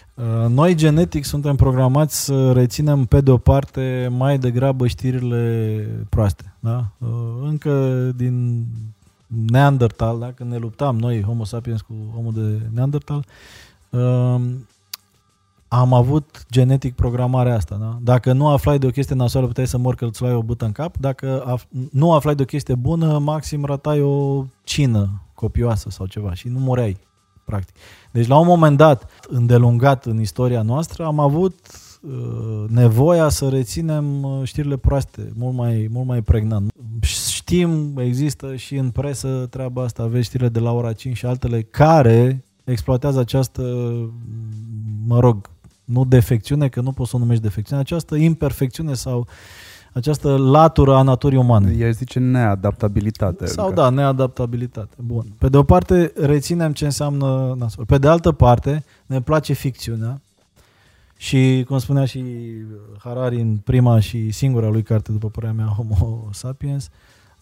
noi genetic suntem programați să reținem pe de o parte mai degrabă știrile proaste. Da? Uh, încă din Neandertal, da? când ne luptam noi, Homo sapiens cu omul de Neandertal, uh, am avut genetic programarea asta. Da? Dacă nu aflai de o chestie nasoală, puteai să mor că îți luai o bâtă în cap. Dacă af- nu aflai de o chestie bună, maxim ratai o cină copioasă sau ceva și nu moreai practic. Deci la un moment dat, îndelungat în istoria noastră, am avut uh, nevoia să reținem uh, știrile proaste, mult mai, mult mai pregnant. Știm, există și în presă treaba asta, aveți știrile de la ora 5 și altele care exploatează această, mă rog, nu defecțiune, că nu poți să o numești defecțiune, această imperfecțiune sau uh, această latură a naturii umane. El zice neadaptabilitate. Sau da, neadaptabilitate. Bun. Pe de o parte reținem ce înseamnă nasol. Pe de altă parte ne place ficțiunea și, cum spunea și Harari în prima și singura lui carte, după părerea mea, Homo sapiens,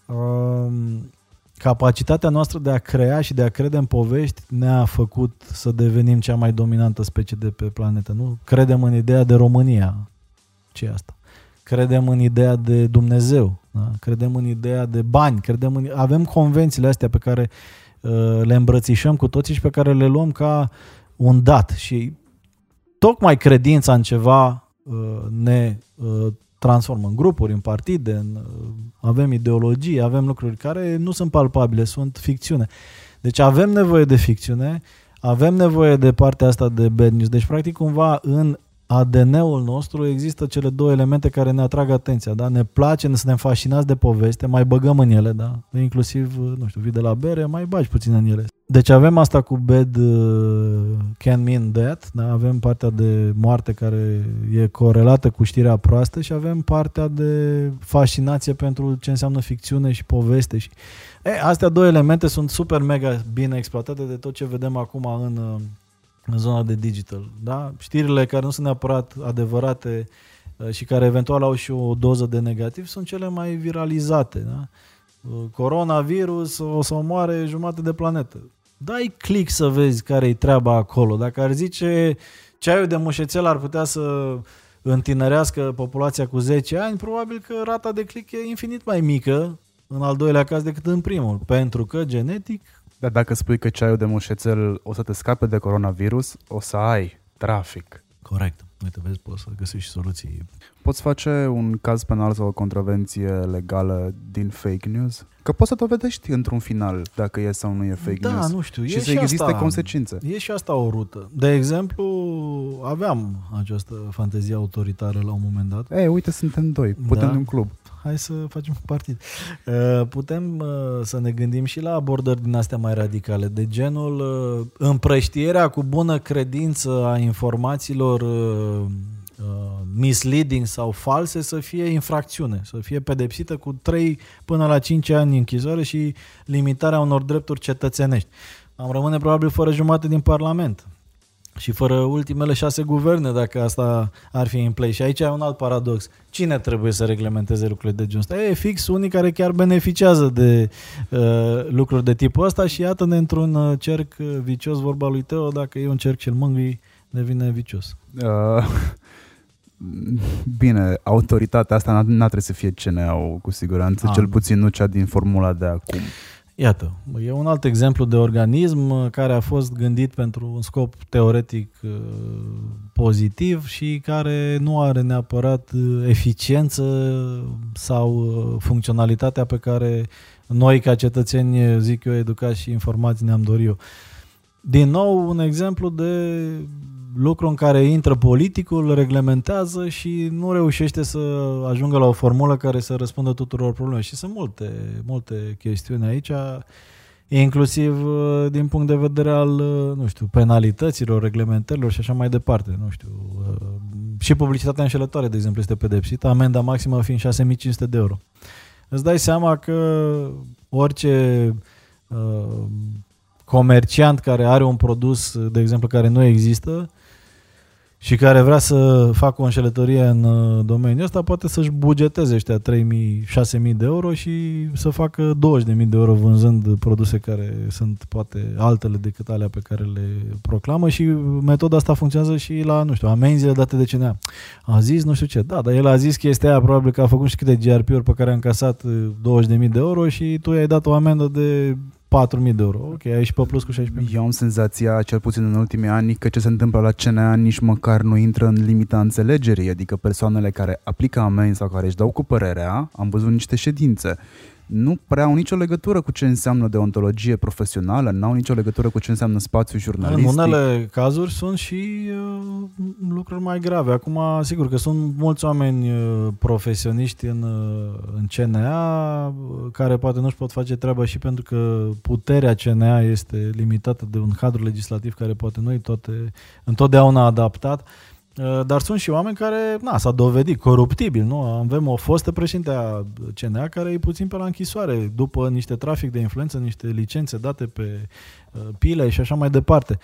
um, capacitatea noastră de a crea și de a crede în povești ne-a făcut să devenim cea mai dominantă specie de pe planetă. Nu credem în ideea de România. ce e asta? Credem în ideea de Dumnezeu, da? credem în ideea de bani, credem în... avem convențiile astea pe care uh, le îmbrățișăm cu toții și pe care le luăm ca un dat și tocmai credința în ceva uh, ne uh, transformă în grupuri, în partide, în, uh, avem ideologii, avem lucruri care nu sunt palpabile, sunt ficțiune. Deci avem nevoie de ficțiune, avem nevoie de partea asta de bad news. Deci, practic, cumva, în ADN-ul nostru există cele două elemente care ne atrag atenția, da? Ne place, ne suntem fascinați de poveste, mai băgăm în ele, da? Inclusiv, nu știu, vii de la bere, mai bagi puțin în ele. Deci avem asta cu bad uh, can mean death, da? Avem partea de moarte care e corelată cu știrea proastă și avem partea de fascinație pentru ce înseamnă ficțiune și poveste și e, astea două elemente sunt super mega bine exploatate de tot ce vedem acum în uh, în zona de digital. Da? Știrile care nu sunt neapărat adevărate uh, și care eventual au și o doză de negativ sunt cele mai viralizate. Da? Uh, coronavirus o să omoare jumate de planetă. Dai click să vezi care e treaba acolo. Dacă ar zice ceaiul de mușețel ar putea să întinerească populația cu 10 ani, probabil că rata de click e infinit mai mică în al doilea caz decât în primul, pentru că genetic dar dacă spui că ceaiul de mușețel o să te scape de coronavirus, o să ai trafic. Corect. uite, vezi, poți să găsești soluții. Poți face un caz penal sau o contravenție legală din fake news? Că poți să dovedești într-un final dacă e sau nu e fake da, news. nu știu, și e să și existe asta, consecințe. E și asta o rută. De exemplu, aveam această fantezie autoritară la un moment dat. Ei, uite, suntem doi, putem Da. de un club. Hai să facem un partid. Uh, Putem uh, să ne gândim și la abordări din astea mai radicale, de genul uh, împrăștierea cu bună credință a informațiilor uh, uh, misleading sau false să fie infracțiune, să fie pedepsită cu 3 până la 5 ani închisoare și limitarea unor drepturi cetățenești. Am rămâne probabil fără jumate din Parlament și fără ultimele șase guverne, dacă asta ar fi în play. Și aici e un alt paradox. Cine trebuie să reglementeze lucrurile de genul ăsta? E fix unii care chiar beneficiază de uh, lucruri de tipul ăsta și iată-ne într-un uh, cerc uh, vicios, vorba lui Teo, dacă e un cerc cel mângâi, devine vicios. Uh, bine, autoritatea asta n-a, n-a trebuit să fie CNA-ul, cu siguranță, Ah, cel nu. puțin nu cea din formula de acum. Iată, e un alt exemplu de organism uh, care a fost gândit pentru un scop teoretic uh, pozitiv și care nu are neapărat uh, eficiență sau uh, funcționalitatea pe care noi ca cetățeni, zic eu, educați și informați ne-am dorit eu. Din nou, un exemplu de lucru în care intră politicul, îl reglementează și nu reușește să ajungă la o formulă care să răspundă tuturor problemelor. Și sunt multe, multe chestiuni aici, inclusiv uh, din punct de vedere al, uh, nu știu, penalităților, reglementărilor și așa mai departe. Nu știu, uh, și publicitatea înșelătoare, de exemplu, este pedepsită, amenda maximă fiind 6500 de euro. Îți dai seama că orice uh, comerciant care are un produs, de exemplu, care nu există și care vrea să facă o înșelătorie în uh, domeniul ăsta, poate să-și bugeteze ăștia 3.000-6.000 de euro și să facă 20.000 de euro vânzând produse care sunt poate altele decât alea pe care le proclamă și metoda asta funcționează și la, nu știu, amenziile date de CNA. A zis nu știu ce, da, dar el a zis chestia aia, probabil că a făcut și câte GRP-uri pe care a încasat uh, 20.000 de euro și tu i-ai dat o amendă de 4.000 de euro. Ok, ai și pe plus cu 16.000. Eu am senzația, cel puțin în ultimii ani, că ce se întâmplă la CNA nici măcar nu intră în limita înțelegerii, adică persoanele care aplică amenzi sau care își dau cu părerea, am văzut niște ședințe, nu prea au nicio legătură cu ce înseamnă deontologie profesională, n-au nicio legătură cu ce înseamnă spațiu În jurnalistic. unele cazuri sunt și uh, lucruri mai grave. Acum, sigur că sunt mulți oameni uh, profesioniști în, uh, în CNA uh, care poate nu-și pot face treaba și pentru că puterea CNA este limitată de un cadru legislativ care poate nu e toate, întotdeauna adaptat. Uh, Dar sunt și oameni care, na, s-a dovedit coruptibil, nu? Avem o fostă președinte a CNA care e puțin pe la închisoare după niște trafic de influență, niște licențe date pe uh, pile și așa mai departe.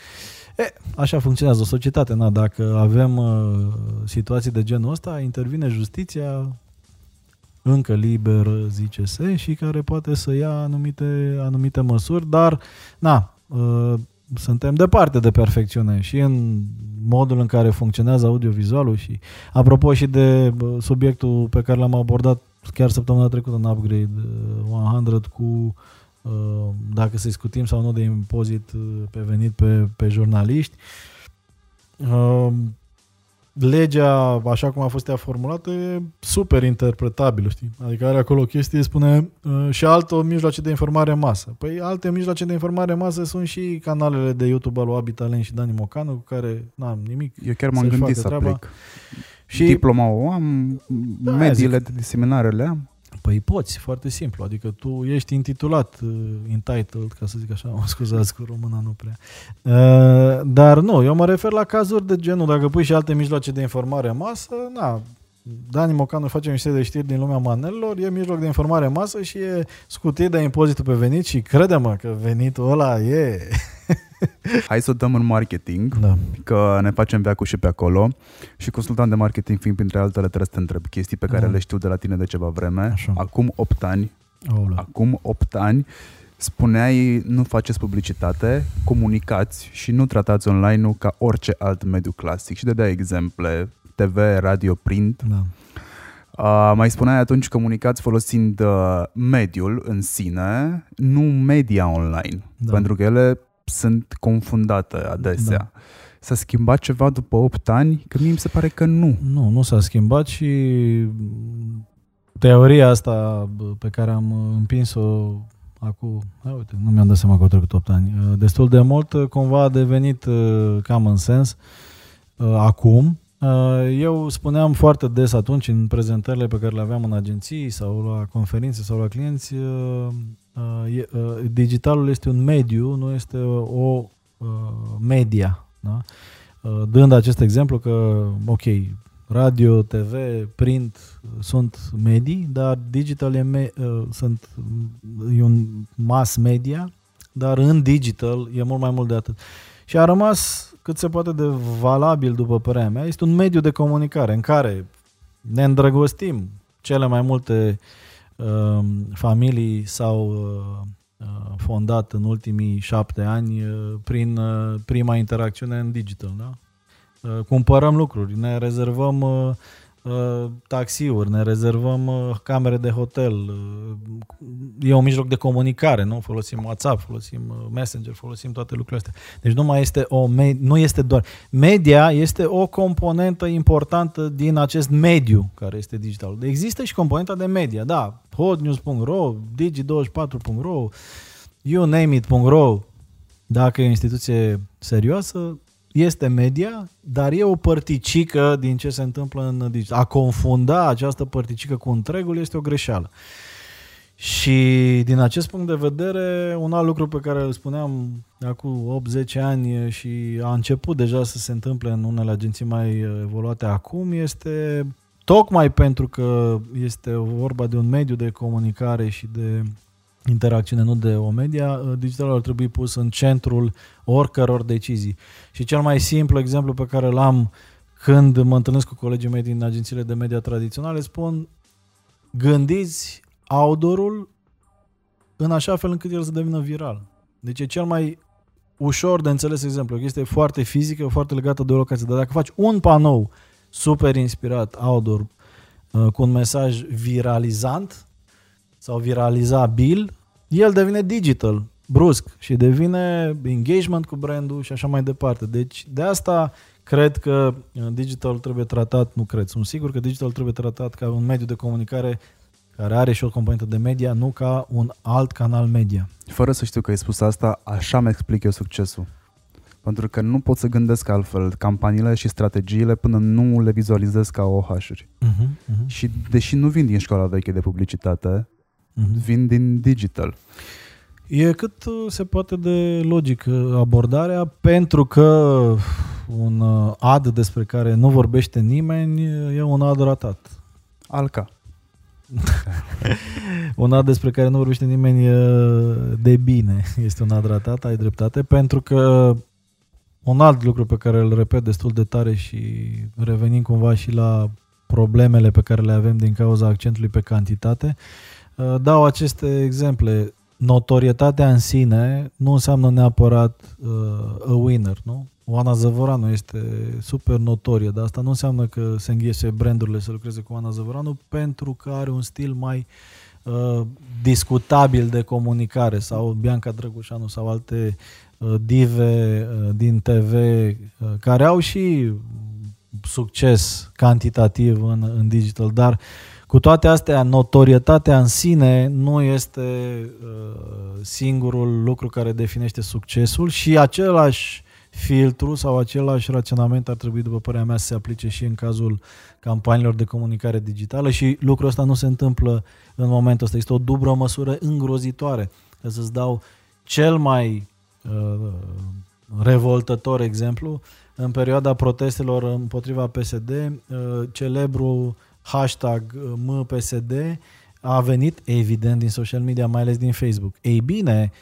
E, așa funcționează o societate, na, dacă avem uh, situații de genul ăsta, intervine justiția încă liber, zice se, și care poate să ia anumite, anumite măsuri, dar, na, uh, suntem departe de perfecțiune și în modul în care funcționează audiovizualul și apropo și de bă, subiectul pe care l-am abordat chiar săptămâna trecută în Upgrade uh, 100 cu uh, dacă să discutim sau nu de impozit uh, pe venit pe, pe jurnaliști. Uh, legea, așa cum a fost ea formulată, e super interpretabilă, știi? Adică are acolo o chestie, spune uh, și alte mijloace de informare în masă. Păi alte mijloace de informare în masă sunt și canalele de YouTube al lui Abi Talent și Dani Mocanu, cu care n-am nimic. Eu chiar m-am să-și gândit facă să treaba. aplic. Și Diploma o am, Da, mediile de diseminare le am. Păi poți, foarte simplu. Adică tu ești intitulat, uh, entitled, ca să zic așa, (laughs) mă scuzați cu româna nu prea. Uh, dar nu, eu mă refer la cazuri de genul, dacă pui și alte mijloace de informare în masă, na, Dani Mocanu face niște de știri din lumea manelelor, e mijloc de informare în masă și e scutit de impozitul pe venit și crede-mă că venitul ăla e... (laughs) (laughs) Hai să o dăm în marketing. Da. că ne facem veacul și pe acolo și consultant de marketing fiind printre altele trebuie să te întreb chestii pe care Da. le știu de la tine de ceva vreme. Așa. Acum 8 ani, Aoleu. acum 8 ani spuneai nu faceți publicitate, comunicați și nu tratați online-ul ca orice alt mediu clasic și dădeai exemple TV, radio, print. Da. Uh, mai spuneai atunci comunicați folosind uh, mediul în sine, nu media online, Da. pentru că ele sunt confundate adesea. Da. S-a schimbat ceva după 8 ani? Că mie mi se pare că nu. Nu, nu s-a schimbat și teoria asta pe care am împins-o acum, hai, uite, nu mi-am dat seama că au trecut 8 ani, destul de mult, cumva a devenit cam în sens acum. Eu spuneam foarte des atunci în prezentările pe care le aveam în agenții sau la conferințe sau la clienți, digitalul este un mediu, nu este o media. Da? Dând acest exemplu că, ok, radio, TV, print sunt medii, dar digital e, me- uh, sunt, e un mass media, dar în digital e mult mai mult de atât. Și a rămas cât se poate de valabil, după părerea mea, este un mediu de comunicare în care ne îndrăgostim. Cele mai multe uh, familii s-au uh, uh, fondat în ultimii șapte ani uh, prin uh, prima interacțiune în digital. Da? Uh, cumpărăm lucruri, ne rezervăm uh, uh, taxiuri, ne rezervăm camere de hotel. E un mijloc de comunicare, nu? Folosim WhatsApp, folosim Messenger, folosim toate lucrurile astea. Deci nu mai este o nu este doar media, este o componentă importantă din acest mediu care este digital. Există și componenta de media, da, hotnews.ro, digi24.ro, you name it.ro, dacă e o instituție serioasă, este media, dar e o părticică din ce se întâmplă în digital. A confunda această părticică cu întregul este o greșeală. Și din acest punct de vedere, un alt lucru pe care îl spuneam acum 8-10 ani și a început deja să se întâmple în unele agenții mai evoluate acum, este tocmai pentru că este vorba de un mediu de comunicare și de interacțiune, nu de o media, uh, digitalul ar trebui pus în centrul oricăror decizii. Și cel mai simplu exemplu pe care l-am când mă întâlnesc cu colegii mei din agențiile de media tradiționale, spun gândiți outdoor în așa fel încât el să devină viral. Deci e cel mai ușor de înțeles exemplu. Este foarte fizică, foarte legată de o locație. Dar dacă faci un panou super inspirat outdoor uh, cu un mesaj viralizant, sau viralizabil, el devine digital, brusc și devine engagement cu brandul și așa mai departe. Deci de asta cred că uh, digital trebuie tratat, nu cred, sunt sigur că digital trebuie tratat ca un mediu de comunicare care are și o componentă de media, nu ca un alt canal media. Fără să știu că ai spus asta, așa mi explic eu succesul. Pentru că nu pot să gândesc altfel campaniile și strategiile până nu le vizualizez ca OH-uri. Uh-huh, uh-huh. Și deși nu vin din școala veche de publicitate, uh-huh. vin din digital. E cât uh, se poate de logic uh, abordarea, pentru că un uh, ad despre care nu vorbește nimeni e un ad ratat. Alca. (laughs) un ad despre care nu vorbește nimeni de bine (laughs) este un ad ratat, ai dreptate, pentru că un alt lucru pe care îl repet destul de tare și revenim cumva și la problemele pe care le avem din cauza accentului pe cantitate, Uh, dau aceste exemple. Notorietatea în sine nu înseamnă neapărat uh, a winner, nu? Oana Zăvoranu este super notorie, dar asta nu înseamnă că se înghiese brandurile să lucreze cu Oana Zăvoranu pentru că are un stil mai uh, discutabil de comunicare sau Bianca Drăgușanu sau alte uh, dive uh, din TV uh, care au și succes cantitativ în, în digital, dar uh, cu toate astea, notorietatea în sine nu este uh, singurul lucru care definește succesul și același filtru sau același raționament ar trebui, după părerea mea, să se aplice și în cazul campaniilor de comunicare digitală și lucrul ăsta nu se întâmplă în momentul ăsta. Este o dublă măsură îngrozitoare. Să-ți dau cel mai uh, revoltător exemplu. În perioada protestelor împotriva PSD, uh, celebru hashtag uh, MPSD a venit evident din social media, mai ales din Facebook. Ei bine,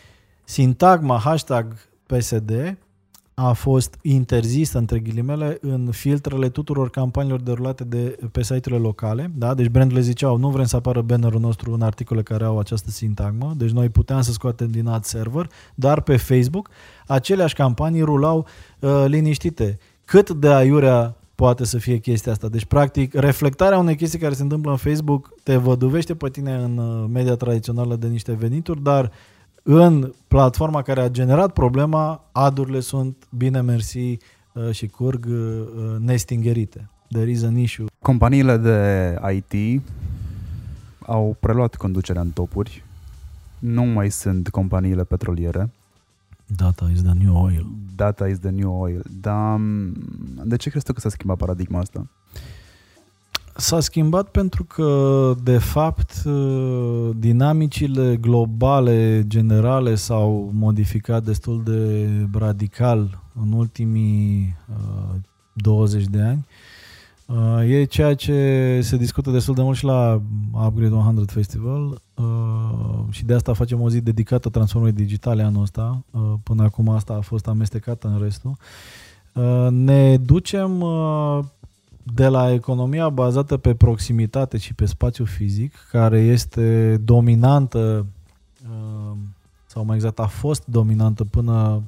sintagma hashtag PSD a fost interzisă, între ghilimele, în filtrele tuturor campaniilor derulate de, pe site-urile locale. Da? Deci brandurile ziceau, nu vrem să apară bannerul nostru în articole care au această sintagmă, deci noi puteam să scoatem din ad server, dar pe Facebook aceleași campanii rulau uh, liniștite. Cât de aiurea poate să fie chestia asta. Deci, practic, reflectarea unei chestii care se întâmplă în Facebook te văduvește pe tine în uh, media tradițională de niște venituri, dar în platforma care a generat problema, adurile sunt, bine mersi, uh, uh, și curg uh, nestingerite. There is an issue. Companiile de IT au preluat conducerea în topuri. Nu mai sunt companiile petroliere. Data is the new oil. Data is the new oil. Dar m, de ce crezi tu că s-a schimbat paradigma asta? S-a schimbat pentru că, de fapt, uh, dinamicile globale, generale, s-au modificat destul de radical în ultimii uh, 20 de ani. Uh, e ceea ce se discută destul de mult și la Upgrade 100 Festival uh, și de asta facem o zi dedicată transformării digitale anul ăsta. Uh, până acum asta a fost amestecată în restul. Uh, ne ducem uh, de la economia bazată pe proximitate și pe spațiu fizic, care este dominantă, uh, sau mai exact a fost dominantă până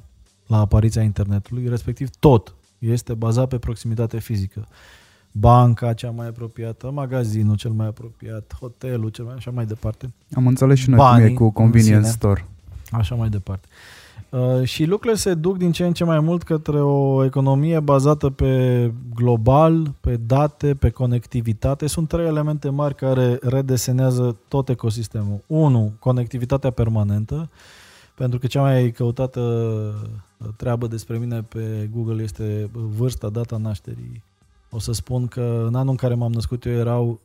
la apariția internetului, respectiv tot este bazat pe proximitate fizică. Banca cea mai apropiată, magazinul cel mai apropiat, hotelul cel mai așa mai departe. Am înțeles și noi cum Banii e cu în convenience sine. store. Așa mai departe. Uh, și lucrurile se duc din ce în ce mai mult către o economie bazată pe global, pe date, pe conectivitate. Sunt trei elemente mari care redesenează tot ecosistemul. Unu, conectivitatea permanentă, pentru că cea mai căutată uh, treabă despre mine pe Google este vârsta, data nașterii. O să spun că în anul în care m-am născut eu erau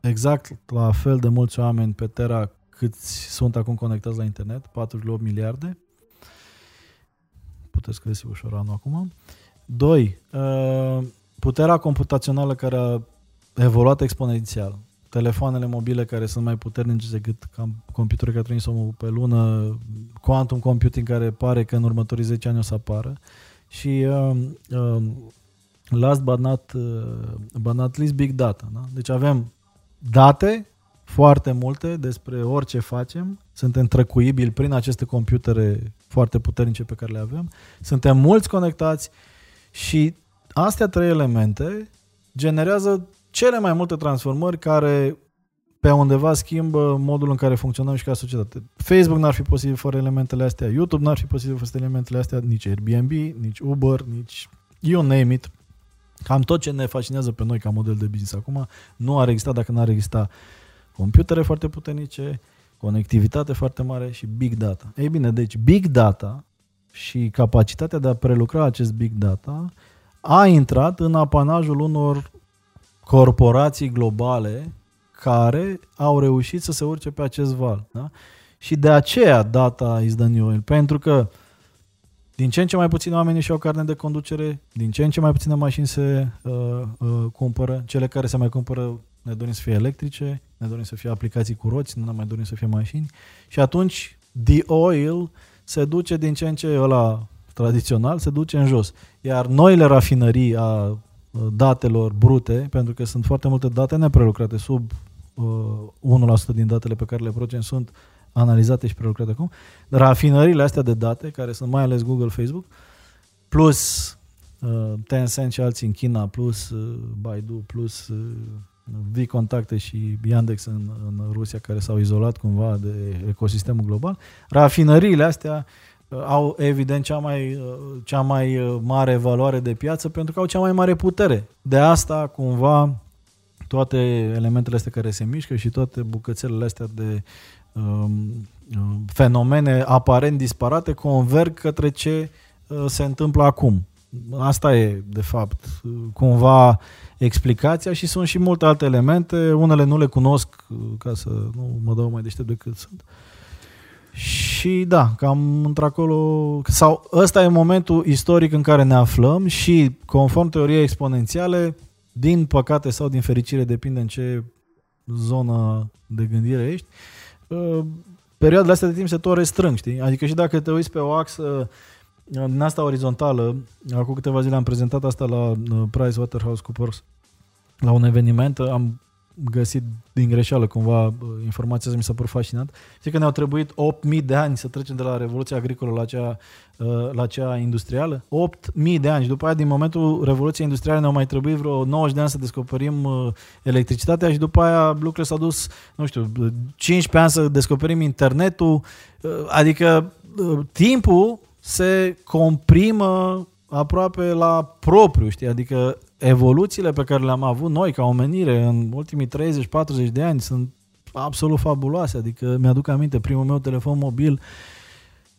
exact la fel de mulți oameni pe Terra câți sunt acum conectați la internet, 4,8 miliarde. Puteți găsi ușor anul acum. Doi, uh, puterea computațională care a evoluat exponențial. Telefoanele mobile care sunt mai puternice decât cam computerul care trimis omul pe lună, quantum computing care pare că în următorii 10 ani o să apară și uh, uh, last but not, uh, but not least big data. Da? Deci avem date foarte multe despre orice facem, suntem trăcuibili prin aceste computere foarte puternice pe care le avem, suntem mulți conectați și astea trei elemente generează cele mai multe transformări care pe undeva schimbă modul în care funcționăm și ca societate. Facebook n-ar fi posibil fără elementele astea, YouTube n-ar fi posibil fără elementele astea, nici Airbnb, nici Uber, nici you name it. Cam tot ce ne fascinează pe noi ca model de business acum nu ar exista dacă n-ar exista computere foarte puternice, conectivitate foarte mare și big data. Ei bine, deci big data și capacitatea de a prelucra acest big data a intrat în apanajul unor corporații globale care au reușit să se urce pe acest val. Da? Și de aceea data is the new oil. Pentru că din ce în ce mai puțini oameni și au carne de conducere, din ce în ce mai puține mașini se uh, uh, cumpără, cele care se mai cumpără ne dorim să fie electrice, ne dorim să fie aplicații cu roți, nu ne mai dorim să fie mașini și atunci the oil se duce din ce în ce ăla tradițional, se duce în jos. Iar noile rafinării a uh, datelor brute, pentru că sunt foarte multe date neprelucrate, sub uh, 1% din datele pe care le producem sunt analizate și prelucrate acum, rafinările astea de date, care sunt mai ales Google, Facebook, plus uh, Tencent și alții în China, plus uh, Baidu, plus uh, V-Contacte și Yandex în, în Rusia, care s-au izolat cumva de ecosistemul global, rafinăriile astea uh, au evident cea mai, uh, cea mai uh, mare valoare de piață pentru că au cea mai mare putere. De asta, cumva, toate elementele astea care se mișcă și toate bucățelele astea de um, um, fenomene aparent disparate converg către ce uh, se întâmplă acum. Asta e, de fapt, uh, cumva explicația și sunt și multe alte elemente. Unele nu le cunosc uh, ca să nu mă dau mai deștept decât sunt. Și da, cam într-acolo, sau ăsta e momentul istoric în care ne aflăm și conform teoriei exponențiale, din păcate sau din fericire, depinde în ce zonă de gândire ești, uh, perioadele astea de timp se tot restrâng, știi? Adică și dacă te uiți pe o axă uh, din asta orizontală, acum câteva zile am prezentat asta la uh, PricewaterhouseCoopers la un eveniment, am găsit din greșeală cumva informația mi s-a părut fascinant. Zic că ne-au trebuit 8.000 de ani să trecem de la Revoluția Agricolă la cea, la cea industrială. 8.000 de ani și după aia din momentul Revoluției Industriale ne-au mai trebuit vreo 90 de ani să descoperim electricitatea și după aia lucrurile s-au dus, nu știu, 15 ani să descoperim internetul. Adică timpul se comprimă aproape la propriu, știi? Adică evoluțiile pe care le-am avut noi ca omenire în ultimii 30-40 de ani sunt absolut fabuloase. Adică mi-aduc aminte, primul meu telefon mobil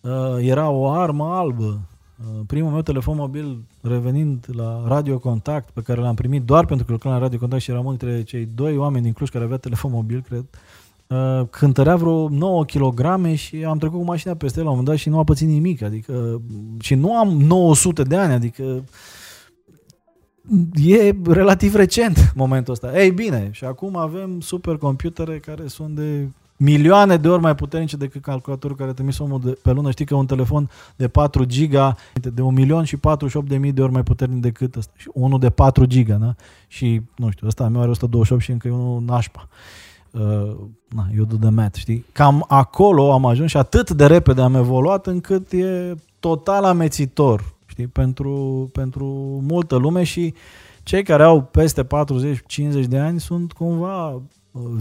uh, era o armă albă. Uh, primul meu telefon mobil, revenind la Radio Contact, pe care l-am primit doar pentru că lucram la Radio Contact și eram unul dintre cei doi oameni din Cluj care avea telefon mobil, cred, uh, cântărea vreo 9 kg și am trecut cu mașina peste el la un moment dat și nu a pățit nimic. Adică, și nu am 900 de ani, adică e relativ recent momentul ăsta. Ei bine, și acum avem supercomputere care sunt de milioane de ori mai puternice decât calculatorul care trimis omul de, pe lună. Știi că un telefon de 4 giga de 1 milion și 48 de mii de ori mai puternic decât ăsta. Și unul de 4 giga, da? Și, nu știu, ăsta meu are 128 și încă e unul nașpa. Uh, na, eu do the math, știi? Cam acolo am ajuns și atât de repede am evoluat încât e total amețitor știi, pentru, pentru multă lume și cei care au peste 40-50 de ani sunt cumva uh,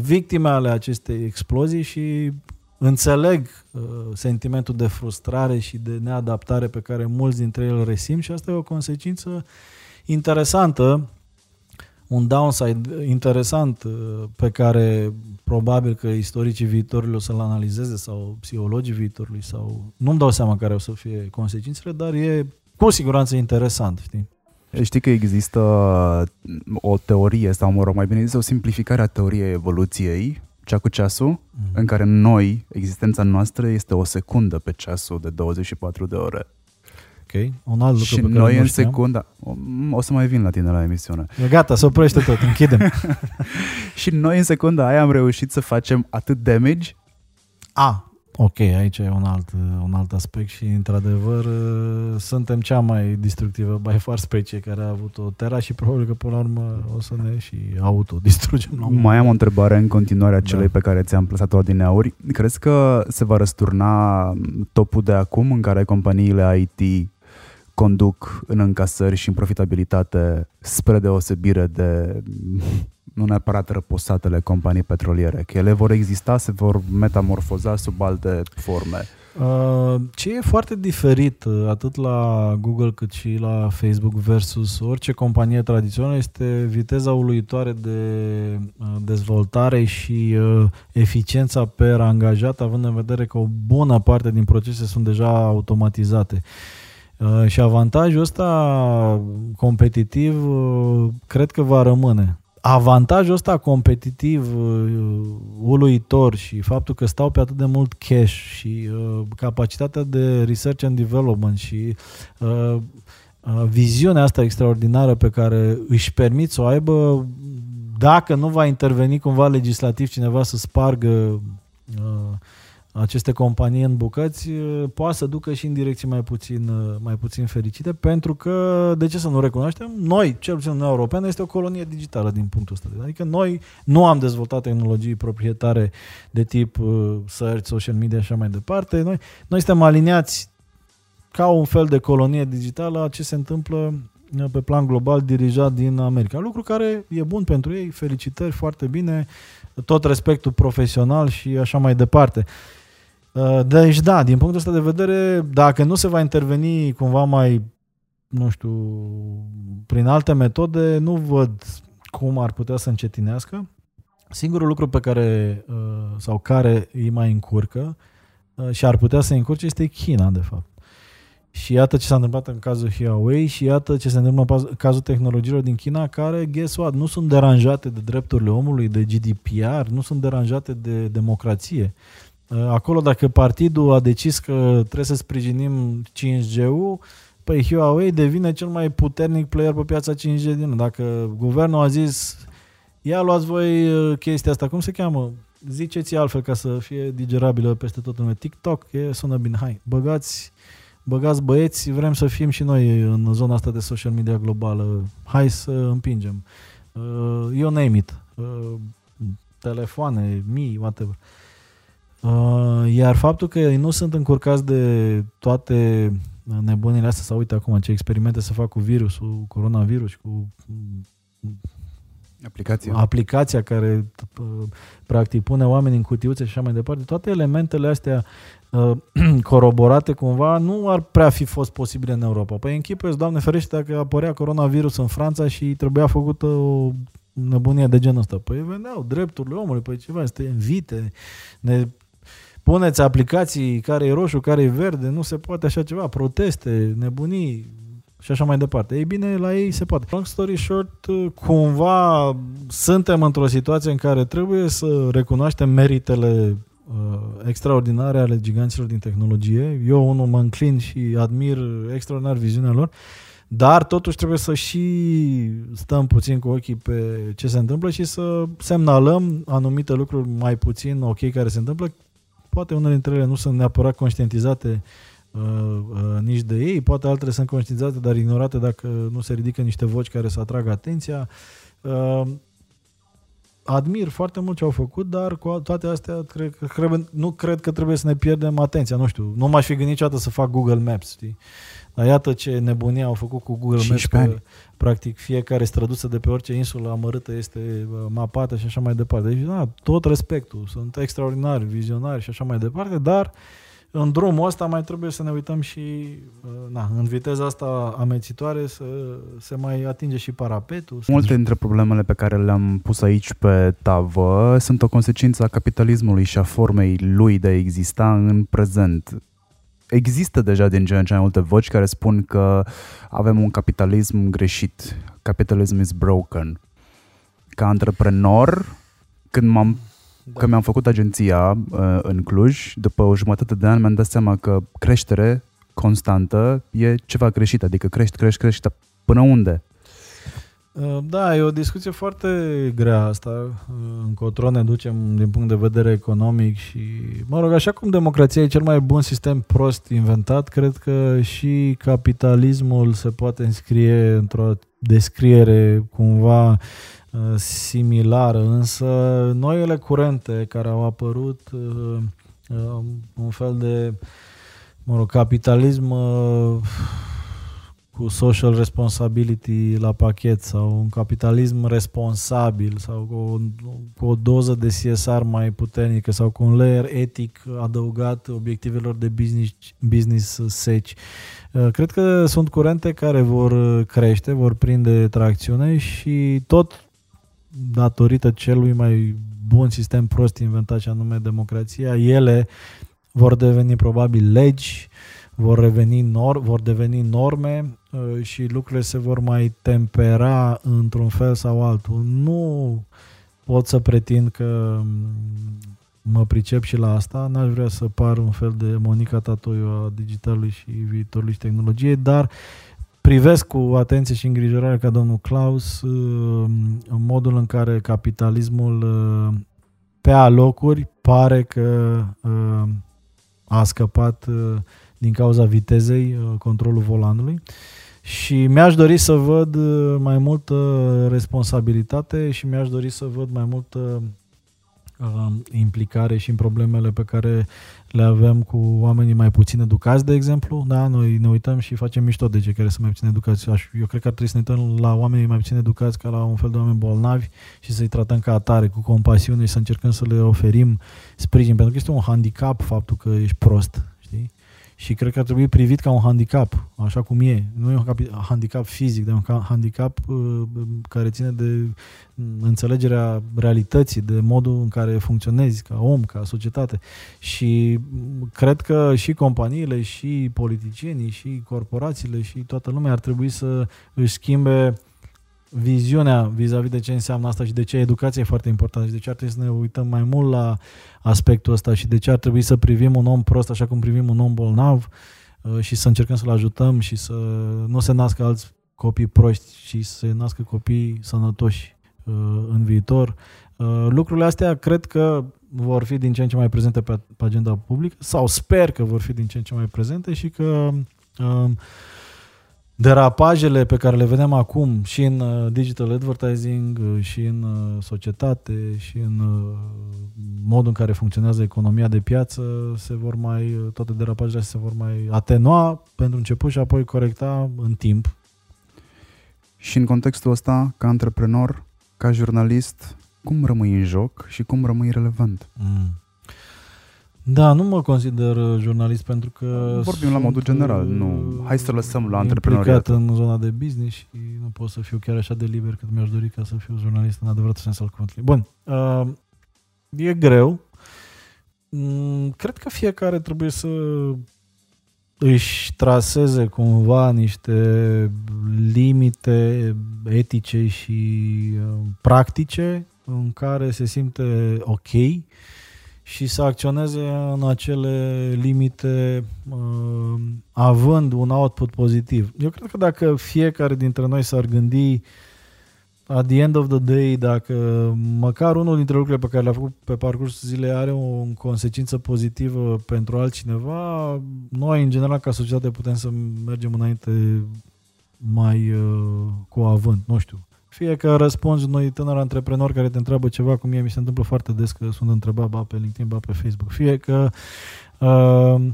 victime ale acestei explozii și înțeleg uh, sentimentul de frustrare și de neadaptare pe care mulți dintre ei îl resimt și asta e o consecință interesantă, un downside interesant uh, pe care probabil că istoricii viitorului o să-l analizeze sau psihologii viitorului sau nu-mi dau seama care o să fie consecințele, dar e cu siguranță interesant, știi? Știi că există o teorie, sau mă rog, mai bine zis, o simplificare a teoriei evoluției, cea cu ceasul, mm. în care noi, existența noastră este o secundă pe ceasul de 24 de ore. Ok, un alt lucru și pe care noi nu în știam. secunda, o, o să mai vin la tine la emisiune. E gata, se oprește tot, închidem. (laughs) și noi în secunda aia am reușit să facem atât damage A, ok, aici e un alt, un alt aspect și, într-adevăr, suntem cea mai destructivă by far specie care a avut o Terra și probabil că, până la urmă, o să ne și autodistrugem. La un moment Mai am o întrebare în continuare a celei Da. pe care ți-am plasat-o adineauri. Crezi că se va răsturna topul de acum în care companiile IT conduc în încasări și în profitabilitate spre deosebire de nu neapărat răposatele companii petroliere, că ele vor exista, se vor metamorfoza sub alte forme. Uh, Ce e foarte diferit uh, atât la Google cât și la Facebook versus orice companie tradițională este viteza uluitoare de uh, dezvoltare și uh, eficiența per angajat, având în vedere că o bună parte din procese sunt deja automatizate. Uh, Și avantajul ăsta competitiv uh, cred că va rămâne. Avantajul ăsta competitiv uh, uluitor și faptul că stau pe atât de mult cash și uh, capacitatea de research and development și uh, uh, viziunea asta extraordinară pe care își permit să o aibă dacă nu va interveni cumva legislativ cineva să spargă uh, aceste companii în bucăți, uh, poate să ducă și în direcții mai puțin, uh, mai puțin fericite, pentru că, de ce să nu recunoaștem, noi, cel puțin Uniunea Europeană, este o colonie digitală din punctul ăsta. Adică noi nu am dezvoltat tehnologii proprietare de tip uh, search, social media și așa mai departe. Noi, noi suntem aliniați ca un fel de colonie digitală a ce se întâmplă uh, pe plan global dirijat din America. Lucru care e bun pentru ei, felicitări, foarte bine, tot respectul profesional și așa mai departe. Uh, Deci da, din punctul ăsta de vedere, dacă nu se va interveni cumva mai, nu știu, prin alte metode, nu văd cum ar putea să încetinească. Singurul lucru pe care, uh, sau care îi mai încurcă uh, și ar putea să încurce este China, de fapt. Și iată ce s-a întâmplat în cazul Huawei și iată ce se întâmplă în cazul tehnologiilor din China care, guess what, nu sunt deranjate de drepturile omului, de GDPR, nu sunt deranjate de democrație. Uh, Acolo dacă partidul a decis că trebuie să sprijinim 5G-ul, păi Huawei devine cel mai puternic player pe piața 5G din lume. Dacă guvernul a zis ia luați voi uh, chestia asta, cum se cheamă? Ziceți altfel ca să fie digerabilă peste tot în lume. TikTok, e, sună bine, hai, băgați, băgați băieți, vrem să fim și noi în zona asta de social media globală. Hai să împingem. Uh, you name it. Uh, telefoane, mii, whatever. Uh, iar faptul că ei nu sunt încurcați de toate nebunile astea, sau uite acum ce experimente se fac cu virusul, coronavirus, cu Aplicația. aplicația care uh, practic pune oamenii în cutiuțe și așa mai departe, toate elementele astea uh, (clears throat) coroborate cumva nu ar prea fi fost posibile în Europa. Păi închipuiesc, Doamne ferește, dacă apărea coronavirus în Franța și trebuia făcută o nebunie de genul ăsta. Păi veneau drepturile omului, păi ceva, este invite, ne puneți aplicații care e roșu, care e verde, nu se poate așa ceva, proteste, nebunii, și așa mai departe. Ei bine, la ei se poate. Long story short, cumva suntem într-o situație în care trebuie să recunoaștem meritele uh, extraordinare ale giganților din tehnologie. Eu unul mă înclin și admir extraordinar viziunea lor, dar totuși trebuie să și stăm puțin cu ochii pe ce se întâmplă și să semnalăm anumite lucruri mai puțin ok care se întâmplă. Poate unele dintre ele nu sunt neapărat conștientizate uh, uh, nici de ei, poate altele sunt conștientizate, dar ignorate dacă nu se ridică niște voci care să atragă atenția. Uh, admir foarte mult ce au făcut, dar cu toate astea cred, cred, nu cred că trebuie să ne pierdem atenția. Nu știu, nu m-aș fi gândit niciodată să fac Google Maps, știi? Dar iată ce nebunie au făcut cu Google Maps, 15 că ani. practic fiecare străduță de pe orice insulă amărâtă este uh, mapată și așa mai departe. Deci, da, tot respectul, sunt extraordinari, vizionari și așa mai departe, dar în drumul ăsta mai trebuie să ne uităm și uh, na, în viteza asta amețitoare să se mai atinge și parapetul. să- Multe dintre problemele pe care le-am pus aici pe tavă sunt o consecință a capitalismului și a formei lui de a exista în prezent. Există deja din ce în ce mai multe voci care spun că avem un capitalism greșit. Capitalism is broken. Ca antreprenor, când m-am Da. că mi-am făcut agenția uh, în Cluj, după o jumătate de ani mi-am dat seama că creștere constantă e ceva greșit, adică crești, crești, crești, dar până unde? Uh, Da, e o discuție foarte grea asta, uh, încotro ne ducem din punct de vedere economic și, mă rog, așa cum democrația e cel mai bun sistem prost inventat, cred că și capitalismul se poate înscrie într-o descriere cumva uh, similară, însă noile curente care au apărut, uh, uh, un fel de, mă rog, capitalism uh, cu social responsibility la pachet sau un capitalism responsabil sau cu o, cu o doză de CSR mai puternică sau cu un layer etic adăugat obiectivelor de business, business seci. Uh, Cred că sunt curente care vor crește, vor prinde tracțiune și tot datorită celui mai bun sistem prost inventat și anume democrația, ele vor deveni probabil legi, vor, reveni nor, vor deveni norme uh, și lucrurile se vor mai tempera într-un fel sau altul. Nu pot să pretind că mm, mă pricep și la asta, n-aș vrea să par un fel de Monica Tatoiu a digitalului și viitorului și tehnologiei, dar privesc cu atenție și îngrijorare ca domnul Klaus uh, în modul în care capitalismul uh, pe alocuri pare că uh, a scăpat uh, din cauza vitezei uh, controlul volanului și mi-aș dori să văd uh, mai multă responsabilitate și mi-aș dori să văd mai multă uh, implicare și în problemele pe care le avem cu oamenii mai puțin educați, de exemplu. Da, noi ne uităm și facem mișto de cei care sunt mai puțin educați. Aș- Eu cred că ar trebui să ne uităm la oamenii mai puțin educați ca la un fel de oameni bolnavi și să-i tratăm ca atare, cu compasiune și să încercăm să le oferim sprijin, pentru că este un handicap faptul că ești prost, știi? Și cred că ar trebui privit ca un handicap, așa cum e. Nu e un capi- handicap fizic, dar e un ca- handicap uh, care ține de mm, înțelegerea realității, de modul în care funcționezi ca om, ca societate. Și mm, cred că și companiile, și politicienii, și corporațiile, și toată lumea ar trebui să își schimbe viziunea vis-a-vis de ce înseamnă asta și de ce educația e foarte importantă și de ce ar trebui să ne uităm mai mult la aspectul ăsta și de ce ar trebui să privim un om prost așa cum privim un om bolnav uh, și să încercăm să-l ajutăm și să nu se nască alți copii proști și să se nască copii sănătoși uh, în viitor. Uh, Lucrurile astea cred că vor fi din ce în ce mai prezente pe pe agenda publică sau sper că vor fi din ce în ce mai prezente și că uh, derapajele pe care le vedem acum și în uh, digital advertising, uh, și în uh, societate, și în uh, modul în care funcționează economia de piață, se vor mai, uh, toate derapajele astea se vor mai atenua pentru început și apoi corecta în timp. Și în contextul ăsta, ca antreprenor, ca jurnalist, cum rămâi în joc și cum rămâi relevant? Mm. Da, nu mă consider uh, jurnalist pentru că Vorbim la modul sunt, general, uh, nu. Hai să lăsăm la implicat antreprenoriat. în zona de business și nu pot să fiu chiar așa de liber cât mi-aș dori ca să fiu jurnalist în adevărat sens al cuvântului. Bun, uh, e greu. Mm, cred că fiecare trebuie să își traseze cumva niște limite etice și uh, practice în care se simte ok și să acționeze în acele limite uh, având un output pozitiv. Eu cred că dacă fiecare dintre noi s-ar gândi at the end of the day, dacă măcar unul dintre lucrurile pe care le-a făcut pe parcursul zilei are o consecință pozitivă pentru altcineva, noi, în general, ca societate, putem să mergem înainte mai uh, cu avânt, nu știu. Fie că răspunzi unui tânăr antreprenor care te întreabă ceva, cum mie mi se întâmplă foarte des că sunt întrebat ba pe LinkedIn, ba pe Facebook. Fie că uh,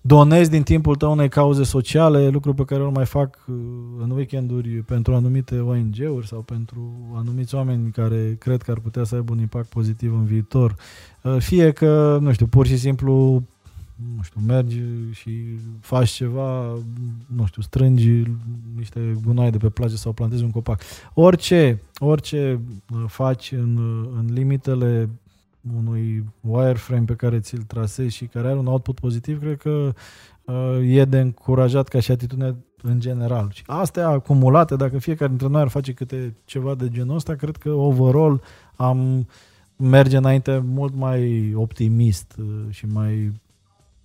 donezi din timpul tău unei cauze sociale, lucru pe care îl mai fac uh, în weekenduri pentru anumite ONG-uri sau pentru anumiți oameni care cred că ar putea să aibă un impact pozitiv în viitor. Uh, Fie că, nu știu, pur și simplu nu știu, mergi și faci ceva, nu știu, strângi niște gunoi de pe plajă sau plantezi un copac. Orice, orice uh, faci în, uh, în limitele unui wireframe pe care ți-l trasezi și care are un output pozitiv, cred că uh, e de încurajat ca și atitudine în general. Și astea acumulate, dacă fiecare dintre noi ar face câte ceva de genul ăsta, cred că overall am merge înainte mult mai optimist uh, și mai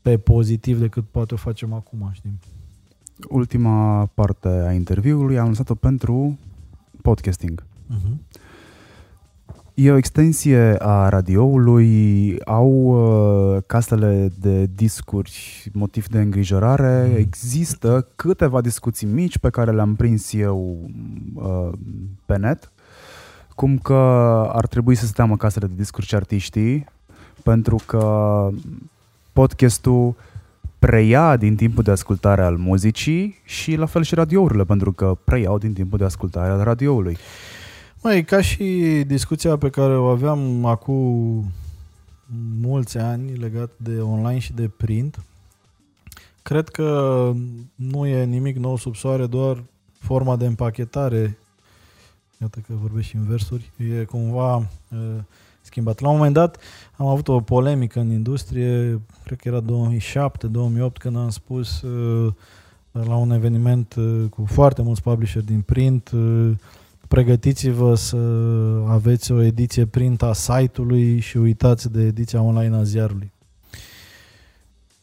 pe pozitiv decât poate o facem acum, știi? Ultima parte a interviului am lăsat-o pentru podcasting. Uh-huh. E o extensie a radioului, au uh, casele de discuri, motiv de îngrijorare. Mhm. Există câteva discuții mici pe care le-am prins eu uh, pe net, cum că ar trebui să se teamă casele de discuri și artiștii, pentru că podcastul preia din timpul de ascultare al muzicii și la fel și radiourile, pentru că preiau din timpul de ascultare al radioului. Mai ca și discuția pe care o aveam acum mulți ani legat de online și de print, cred că nu e nimic nou sub soare, doar forma de împachetare, iată că vorbesc și în versuri, e cumva uh, schimbat. La un moment dat am avut o polemică în industrie, cred că era 2007-2008, când am spus uh, la un eveniment uh, cu foarte mulți publisheri din print, uh, pregătiți-vă să aveți o ediție print a site-ului și uitați de ediția online a ziarului.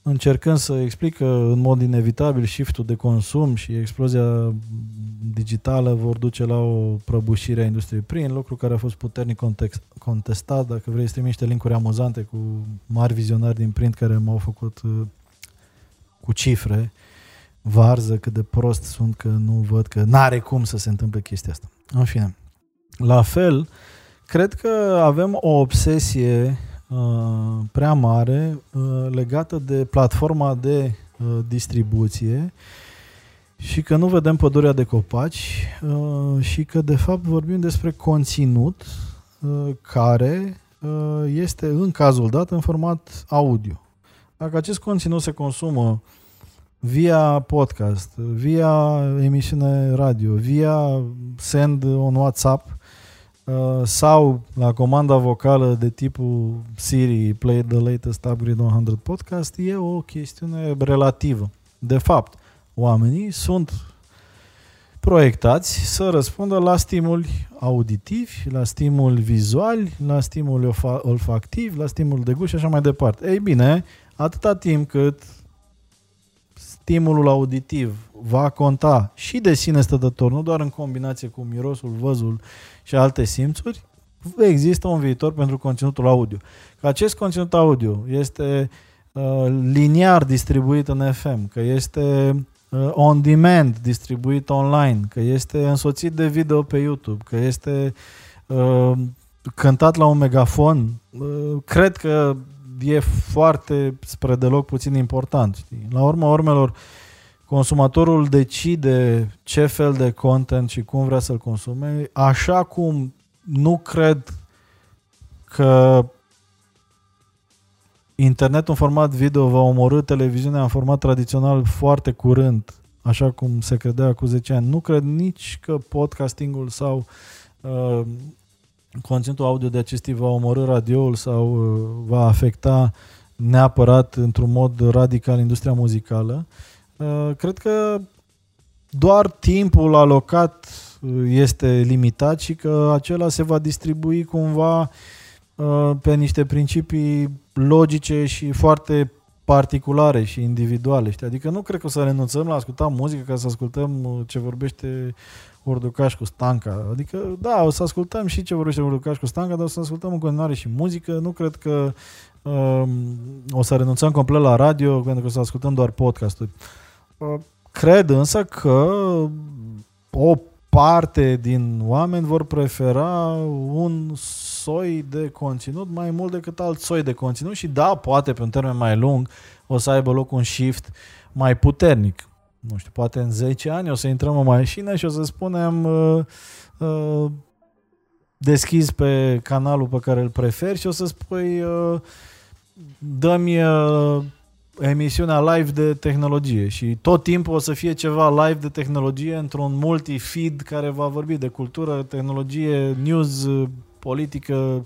Încercând să explic că în mod inevitabil shiftul de consum și explozia digitală vor duce la o prăbușire a industriei print, lucru care a fost puternic context, contestat. Dacă vrei să trimiți niște linkuri amuzante cu mari vizionari din print care m-au făcut uh, cu cifre, varză cât de prost sunt că nu văd că n-are cum să se întâmple chestia asta. În fine. La fel, cred că avem o obsesie uh, prea mare uh, legată de platforma de uh, distribuție și că nu vedem pădurea de copaci uh, și că de fapt vorbim despre conținut uh, care uh, este în cazul dat în format audio. Dacă acest conținut se consumă via podcast, via emisiune radio, via send on WhatsApp uh, sau la comanda vocală de tipul Siri play the latest upgrade 100 podcast e o chestiune relativă. De fapt, oamenii sunt proiectați să răspundă la stimuli auditivi, la stimuli vizuali, la stimuli olfactivi, la stimuli de gust și așa mai departe. Ei bine, atâta timp cât stimulul auditiv va conta și de sine stătător, nu doar în combinație cu mirosul, văzul și alte simțuri, există un viitor pentru conținutul audio. Că acest conținut audio este uh, liniar distribuit în FM, că este uh, on demand distribuit online, că este însoțit de video pe YouTube, că este uh, cântat la un megafon, uh, cred că e foarte spre deloc puțin important. Știi? La urma urmelor, consumatorul decide ce fel de content și cum vrea să-l consume, așa cum nu cred că internetul în format video va omorâ televiziunea în format tradițional foarte curând, așa cum se credea cu 10 ani. Nu cred nici că podcastingul sau uh, conținutul audio de acest tip va omorâ radioul sau uh, va afecta neapărat într-un mod radical industria muzicală. Uh, cred că doar timpul alocat uh, este limitat și că acela se va distribui cumva uh, pe niște principii logice și foarte particulare și individuale. Știi? Adică nu cred că o să renunțăm la asculta muzică ca să ascultăm ce vorbește Orducaș cu Stanca. Adică, da, o să ascultăm și ce vorbește Orducaș cu Stanca, dar o să ascultăm în continuare și muzică. Nu cred că um, o să renunțăm complet la radio, pentru că o să ascultăm doar podcasturi. Uh, cred însă că o parte din oameni vor prefera un soi de conținut mai mult decât alt soi de conținut și da, poate pe un termen mai lung o să aibă loc un shift mai puternic. Nu știu, poate în 10 ani o să intrăm în mașină și o să spunem uh, uh, deschizi pe canalul pe care îl preferi și o să spui uh, dă-mi uh, emisiunea live de tehnologie și tot timpul o să fie ceva live de tehnologie într-un multi-feed care va vorbi de cultură, tehnologie, news, politică,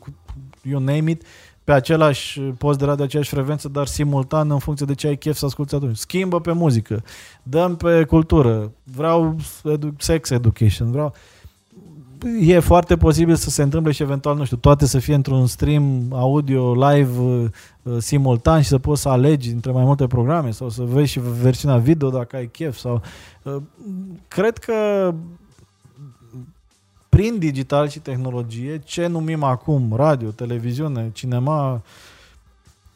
you name it pe același post de radio, aceeași frecvență, dar simultan în funcție de ce ai chef să asculti atunci. Schimbă pe muzică, dăm pe cultură, vreau edu- sex education, vreau... E foarte posibil să se întâmple și eventual, nu știu, toate să fie într-un stream audio live uh, simultan și să poți să alegi între mai multe programe sau să vezi și versiunea video dacă ai chef sau... Uh, cred că prin digital și tehnologie, ce numim acum radio, televiziune, cinema,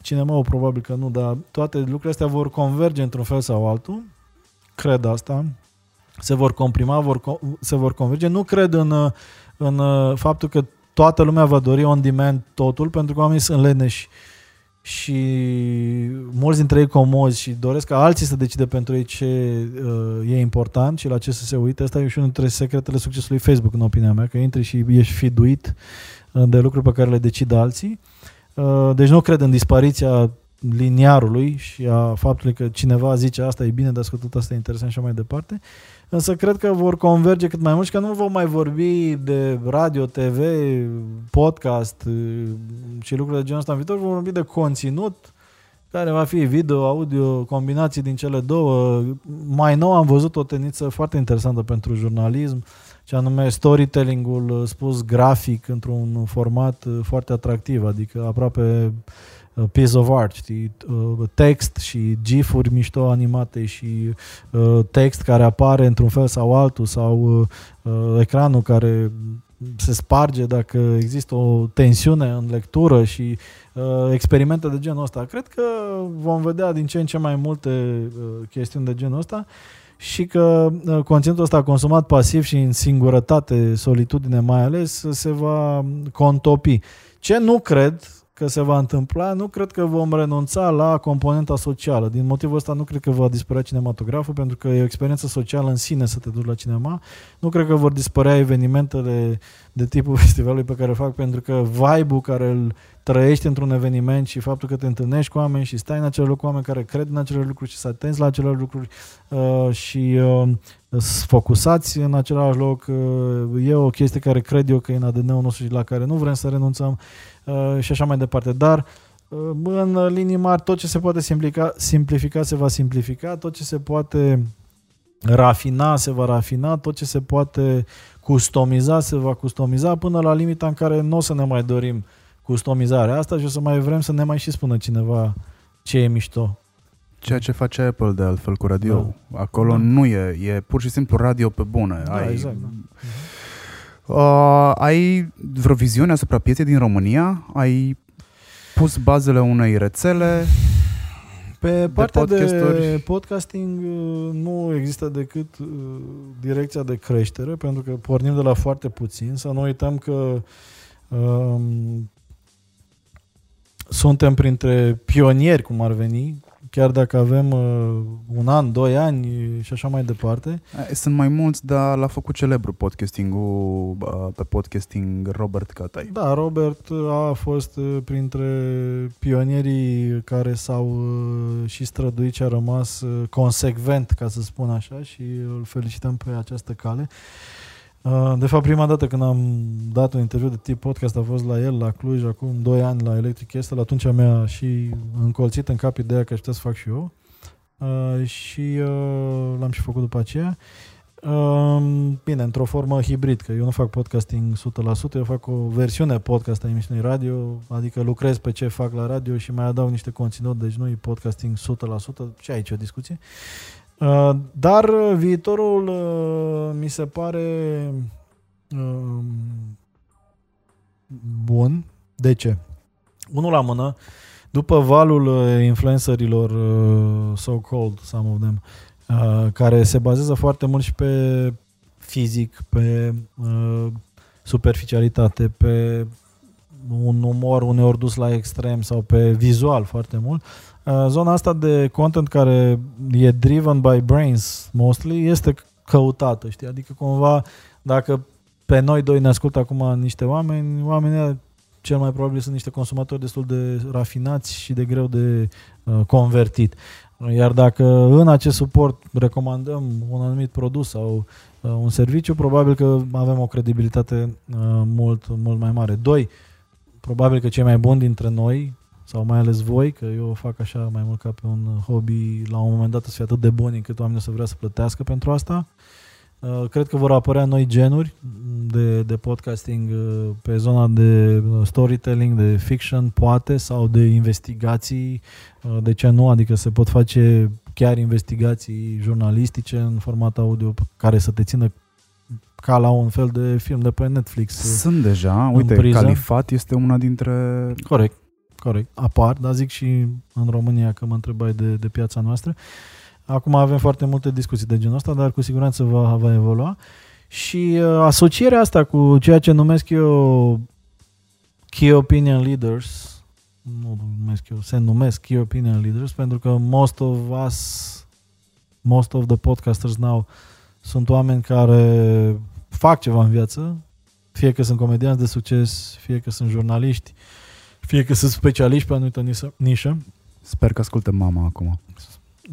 cinema probabil că nu, dar toate lucrurile astea vor converge într-un fel sau altul, cred asta, se vor comprima, vor, se vor converge. Nu cred în, în faptul că toată lumea va dori on demand totul, pentru că oamenii sunt leneși și mulți dintre ei comozi și doresc ca alții să decide pentru ei ce uh, e important și la ce să se uite. Asta e și unul dintre secretele succesului Facebook, în opinia mea, că intri și ești fiduit uh, de lucruri pe care le decid alții. Uh, deci nu cred în dispariția liniarului și a faptului că cineva zice asta e bine de ascultat, asta e interesant și așa mai departe. Însă cred că vor converge cât mai mult și că nu vom mai vorbi de radio, TV, podcast uh, și lucruri de genul ăsta în viitor, vom vorbi de conținut care va fi video, audio, combinații din cele două. Mai nou am văzut o tendință foarte interesantă pentru jurnalism, ce anume storytelling-ul spus grafic într-un format uh, foarte atractiv, adică aproape Uh, piece of art, știi, uh, text și gifuri mișto animate și uh, text care apare într-un fel sau altul sau ecranul care se sparge dacă există o tensiune în lectură și uh, experimente de genul ăsta. Cred că vom vedea din ce în ce mai multe uh, chestiuni de genul ăsta și că uh, conținutul ăsta consumat pasiv și în singurătate, solitudine mai ales, se va contopi. Ce nu cred, că se va întâmpla, nu cred că vom renunța la componenta socială. Din motivul ăsta nu cred că va dispărea cinematograful, pentru că e o experiență socială în sine să te duci la cinema. Nu cred că vor dispărea evenimentele de tipul (laughs) festivalului pe care îl fac, pentru că vibe-ul care îl trăiești într-un eveniment și faptul că te întâlnești cu oameni și stai în acele loc cu oameni care cred în acele lucruri și să atenți la acele lucruri uh, și uh, focusați în același loc, uh, e o chestie care cred eu că e în ADN-ul nostru și la care nu vrem să renunțăm uh, și așa mai departe. Dar uh, în linii mari tot ce se poate simplifica, simplifica se va simplifica, tot ce se poate rafina se va rafina, tot ce se poate customiza se va customiza până la limita în care nu o să ne mai dorim customizarea asta și o să mai vrem să ne mai și spună cineva ce e mișto. Ceea ce face Apple de altfel cu radio. Da. Acolo da. nu e, e pur și simplu radio pe bune. Da, ai, exact. Da. Uh, ai vreo viziune asupra pieței din România? Ai pus bazele unei rețele? Pe partea de, de podcasting uh, nu există decât uh, direcția de creștere, pentru că pornim de la foarte puțin. Să nu uităm că um, suntem printre pionieri, cum ar veni, chiar dacă avem uh, un an, doi ani și așa mai departe. Eh, Sunt mai mulți, dar l-a făcut celebru podcasting-ul uh, pe podcasting Robert Catai. Da, Robert a fost uh, printre pionierii care s-au uh, și străduit și a rămas uh, consecvent, ca să spun așa, și îl felicităm pe această cale. Uh, De fapt, prima dată când am dat un interviu de tip podcast a fost la el, la Cluj, acum 2 ani la Electric Castle. Atunci mi-a și încolțit în cap ideea că aș putea să fac și eu. Uh, și uh, l-am și făcut după aceea. Uh, bine, într-o formă hibrid, că eu nu fac podcasting 100%, eu fac o versiune podcast a emisiunii radio, adică lucrez pe ce fac la radio și mai adaug niște conținut, deci nu e podcasting 100%, și aici e o discuție. Uh, dar uh, viitorul uh, mi se pare uh, bun. De ce? Unul la mână, după valul uh, influencerilor uh, so-called, some of them, uh, care se bazează foarte mult și pe fizic, pe uh, superficialitate, pe un umor uneori dus la extrem sau pe vizual foarte mult. Uh, zona asta de content care e driven by brains mostly este căutată, știi? Adică cumva dacă pe noi doi ne ascultă acum niște oameni, oamenii ăia cel mai probabil sunt niște consumatori destul de rafinați și de greu de uh, convertit. Iar dacă în acest suport recomandăm un anumit produs sau uh, un serviciu, probabil că avem o credibilitate uh, mult, mult mai mare. Doi, probabil că cei mai buni dintre noi, sau mai ales voi, că eu o fac așa mai mult ca pe un hobby, la un moment dat să fie atât de buni încât oamenii o să vrea să plătească pentru asta. Uh, Cred că vor apărea noi genuri de, de podcasting uh, pe zona de uh, storytelling, de fiction, poate, sau de investigații. Uh, De ce nu? Adică se pot face chiar investigații jurnalistice în format audio care să te țină ca la un fel de film de pe Netflix. Sunt deja, uite, priză. Califat este una dintre... Corect, corect. Apar, dar zic și în România că mă întrebai de, de piața noastră. Acum avem foarte multe discuții de genul ăsta, dar cu siguranță va, va evolua. Și uh, asocierea asta cu ceea ce numesc eu Key Opinion Leaders, nu numesc eu, se numesc Key Opinion Leaders, pentru că most of us, most of the podcasters now sunt oameni care fac ceva în viață, fie că sunt comedianți de succes, fie că sunt jurnaliști, fie că sunt specialiști pe o anumită nisă- nișă. Sper că ascultă mama acum.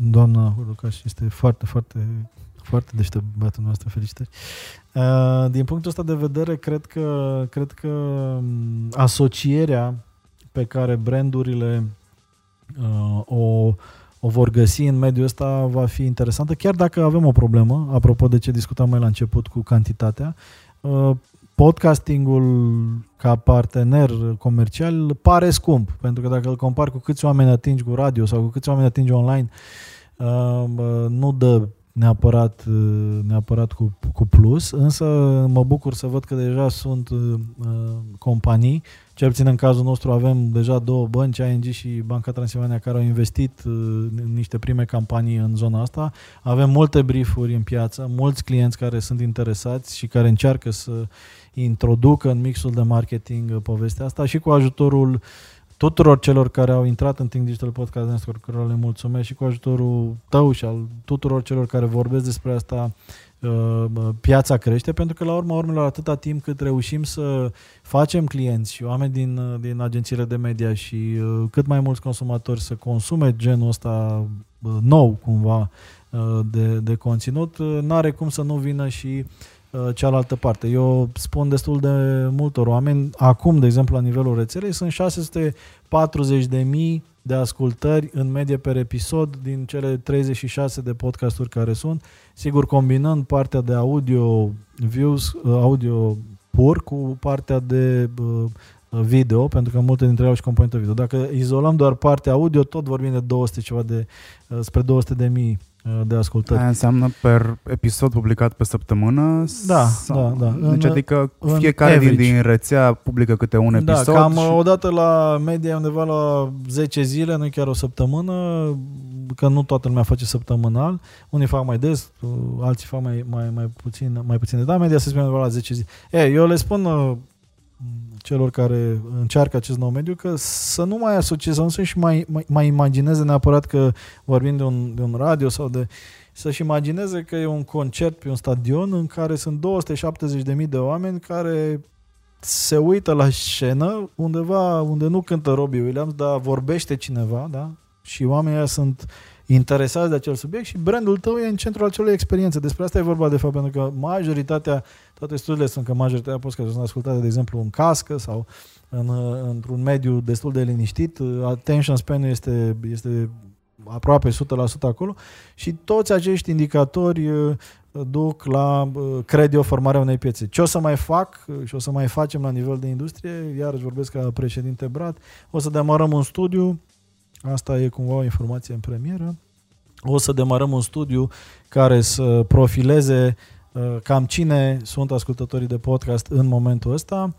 Doamna Hurlucaș este foarte, foarte, foarte deștept băiatul noastră, felicitări. Uh, din punctul ăsta de vedere, cred că, cred că um, asocierea pe care brandurile uh, o, o vor găsi în mediul ăsta va fi interesantă, chiar dacă avem o problemă, apropo de ce discutam mai la început cu cantitatea. Uh, podcastingul ca partener comercial pare scump, pentru că dacă îl compari cu câți oameni atingi cu radio sau cu câți oameni atingi online, uh, uh, nu dă neapărat, uh, neapărat cu, cu plus, însă mă bucur să văd că deja sunt uh, uh, companii, cel puțin în cazul nostru avem deja două bănci, ING și Banca Transilvania, care au investit uh, în niște prime campanii în zona asta. Avem multe briefuri în piață, mulți clienți care sunt interesați și care încearcă să introducă în mixul de marketing uh, povestea asta și cu ajutorul tuturor celor care au intrat în Think Digital Podcast Network, cărora le mulțumesc și cu ajutorul tău și al tuturor celor care vorbesc despre asta, uh, piața crește, pentru că la urma urmelor atâta timp cât reușim să facem clienți și oameni din, uh, din agențiile de media și uh, cât mai mulți consumatori să consume genul ăsta uh, nou cumva uh, de, de conținut, uh, n-are cum să nu vină și uh, cealaltă parte. Eu spun destul de multor oameni, acum, de exemplu, la nivelul rețelei, sunt 640 de mii de ascultări în medie per episod din cele 36 de podcasturi care sunt, sigur combinând partea de audio views, uh, audio pur cu partea de uh, video, pentru că multe dintre ele au și componentă video. Dacă izolăm doar partea audio, tot vorbim de 200 ceva de, uh, spre 200 de mii uh, de ascultări. Aia înseamnă per episod publicat pe săptămână? Da, sau- da, da. Deci În- adică în fiecare din, average. din rețea publică câte un episod? Da, cam și... o dată la media undeva la 10 zile, nu chiar o săptămână, că nu toată lumea face săptămânal. Unii fac mai des, uh, alții fac mai, mai, mai puțin, mai puțin. Da, media se spune undeva la 10 zile. E, eu le spun uh, celor care încearcă acest nou mediu că să nu mai asocieze, să nu să-și mai, mai, mai imagineze neapărat că vorbim de un, de un radio sau de să-și imagineze că e un concert pe un stadion în care sunt 270.000 de oameni care se uită la scenă undeva unde nu cântă Robbie Williams, dar vorbește cineva, da? Și oamenii sunt interesați de acel subiect și brandul tău e în centrul acelei experiențe. Despre asta e vorba de fapt, pentru că majoritatea, toate studiile sunt că majoritatea podcast sunt ascultate, de exemplu, în cască sau în, într-un mediu destul de liniștit. Attention span este, este aproape 100% acolo și toți acești indicatori uh, duc la, uh, cred eu, formarea unei piețe. Ce o să mai fac uh, și o să mai facem la nivel de industrie, iarăși vorbesc ca președinte Brat, o să demarăm un studiu, asta e cumva o informație în premieră, o să demarăm un studiu care să profileze cam cine sunt ascultătorii de podcast în momentul ăsta,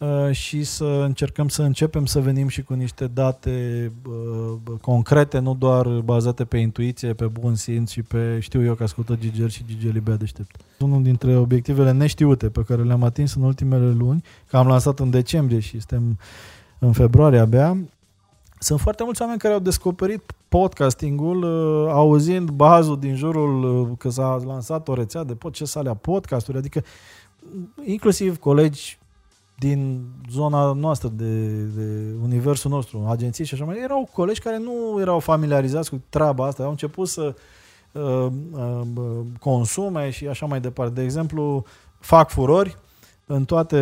Uh, și să încercăm să începem să venim și cu niște date uh, concrete, nu doar bazate pe intuiție, pe bun simț și pe știu eu că ascultă Giger și Giger Libea deștept. Unul dintre obiectivele neștiute pe care le-am atins în ultimele luni, că am lansat în decembrie și suntem în februarie abia, sunt foarte mulți oameni care au descoperit podcastingul uh, auzind bazul din jurul uh, că s-a lansat o rețea de pod, ce salea podcasturi, adică inclusiv colegi din zona noastră, de, de universul nostru, agenții și așa mai erau colegi care nu erau familiarizați cu treaba asta, au început să uh, uh, consume și așa mai departe. De exemplu, fac furori, în toate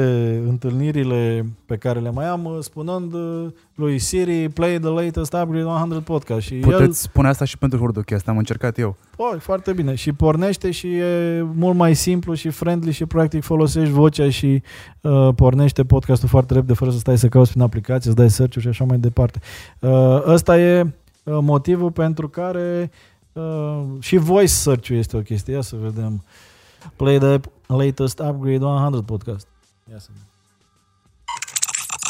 întâlnirile pe care le mai am, uh, spunând uh, lui Siri, play the latest upgrade 100 podcast. Și Puteți el, spune asta și pentru Hurduchest, am încercat eu. Oh, foarte bine. Și pornește și e mult mai simplu și friendly și practic folosești vocea și uh, pornește podcastul foarte repede fără să stai să cauți prin aplicație, să dai search și așa mai departe. Uh, ăsta e uh, motivul pentru care uh, și voice search este o chestie. Ia să vedem. Play the latest Upgrade 100 podcast. Ia să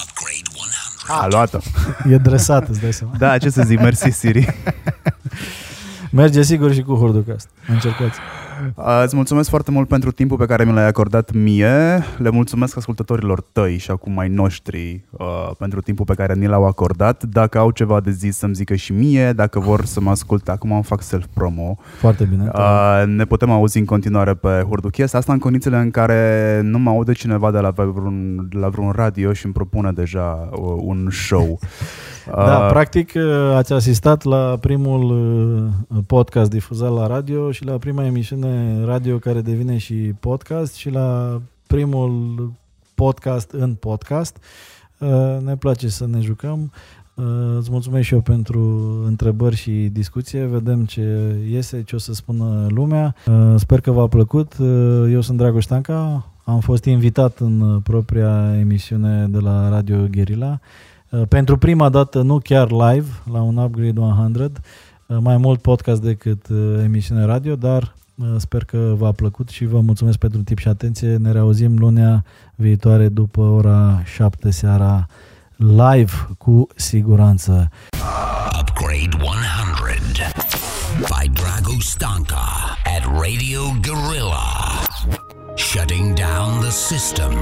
Upgrade 100. A, luat-o. E dresat, îți dai seama. Da, ce să zic, mersi Siri. (laughs) Merge sigur și cu Hurducast. Încercați. Îți mulțumesc foarte mult pentru timpul pe care mi l-ai acordat mie. Le mulțumesc ascultătorilor tăi și acum mai noștri uh, pentru timpul pe care ni l-au acordat. Dacă au ceva de zis să-mi zică și mie, dacă vor să mă asculte, acum îmi fac self-promo. Foarte bine. Uh, ne putem auzi în continuare pe Hurduchies. Asta în condițiile în care nu mă aude cineva de la vreun, de la vreun radio și îmi propune deja uh, un show. (laughs) Da, uh, practic uh, ați asistat la primul uh, podcast difuzat la radio și la prima emisiune radio care devine și podcast și la primul podcast în podcast. Ne place să ne jucăm. Îți mulțumesc și eu pentru întrebări și discuție. Vedem ce iese, ce o să spună lumea. Sper că v-a plăcut. Eu sunt Dragoș Tanca. Am fost invitat în propria emisiune de la Radio Guerilla Uh, pentru prima dată, nu chiar live, la un Upgrade 100, uh, mai mult podcast decât uh, emisiune radio, dar sper că v-a plăcut și vă mulțumesc pentru tip și atenție. Ne reauzim lunea viitoare după ora 7 seara live cu siguranță. Upgrade 100 by Drago Stanka at Radio Gorilla. Shutting down the system.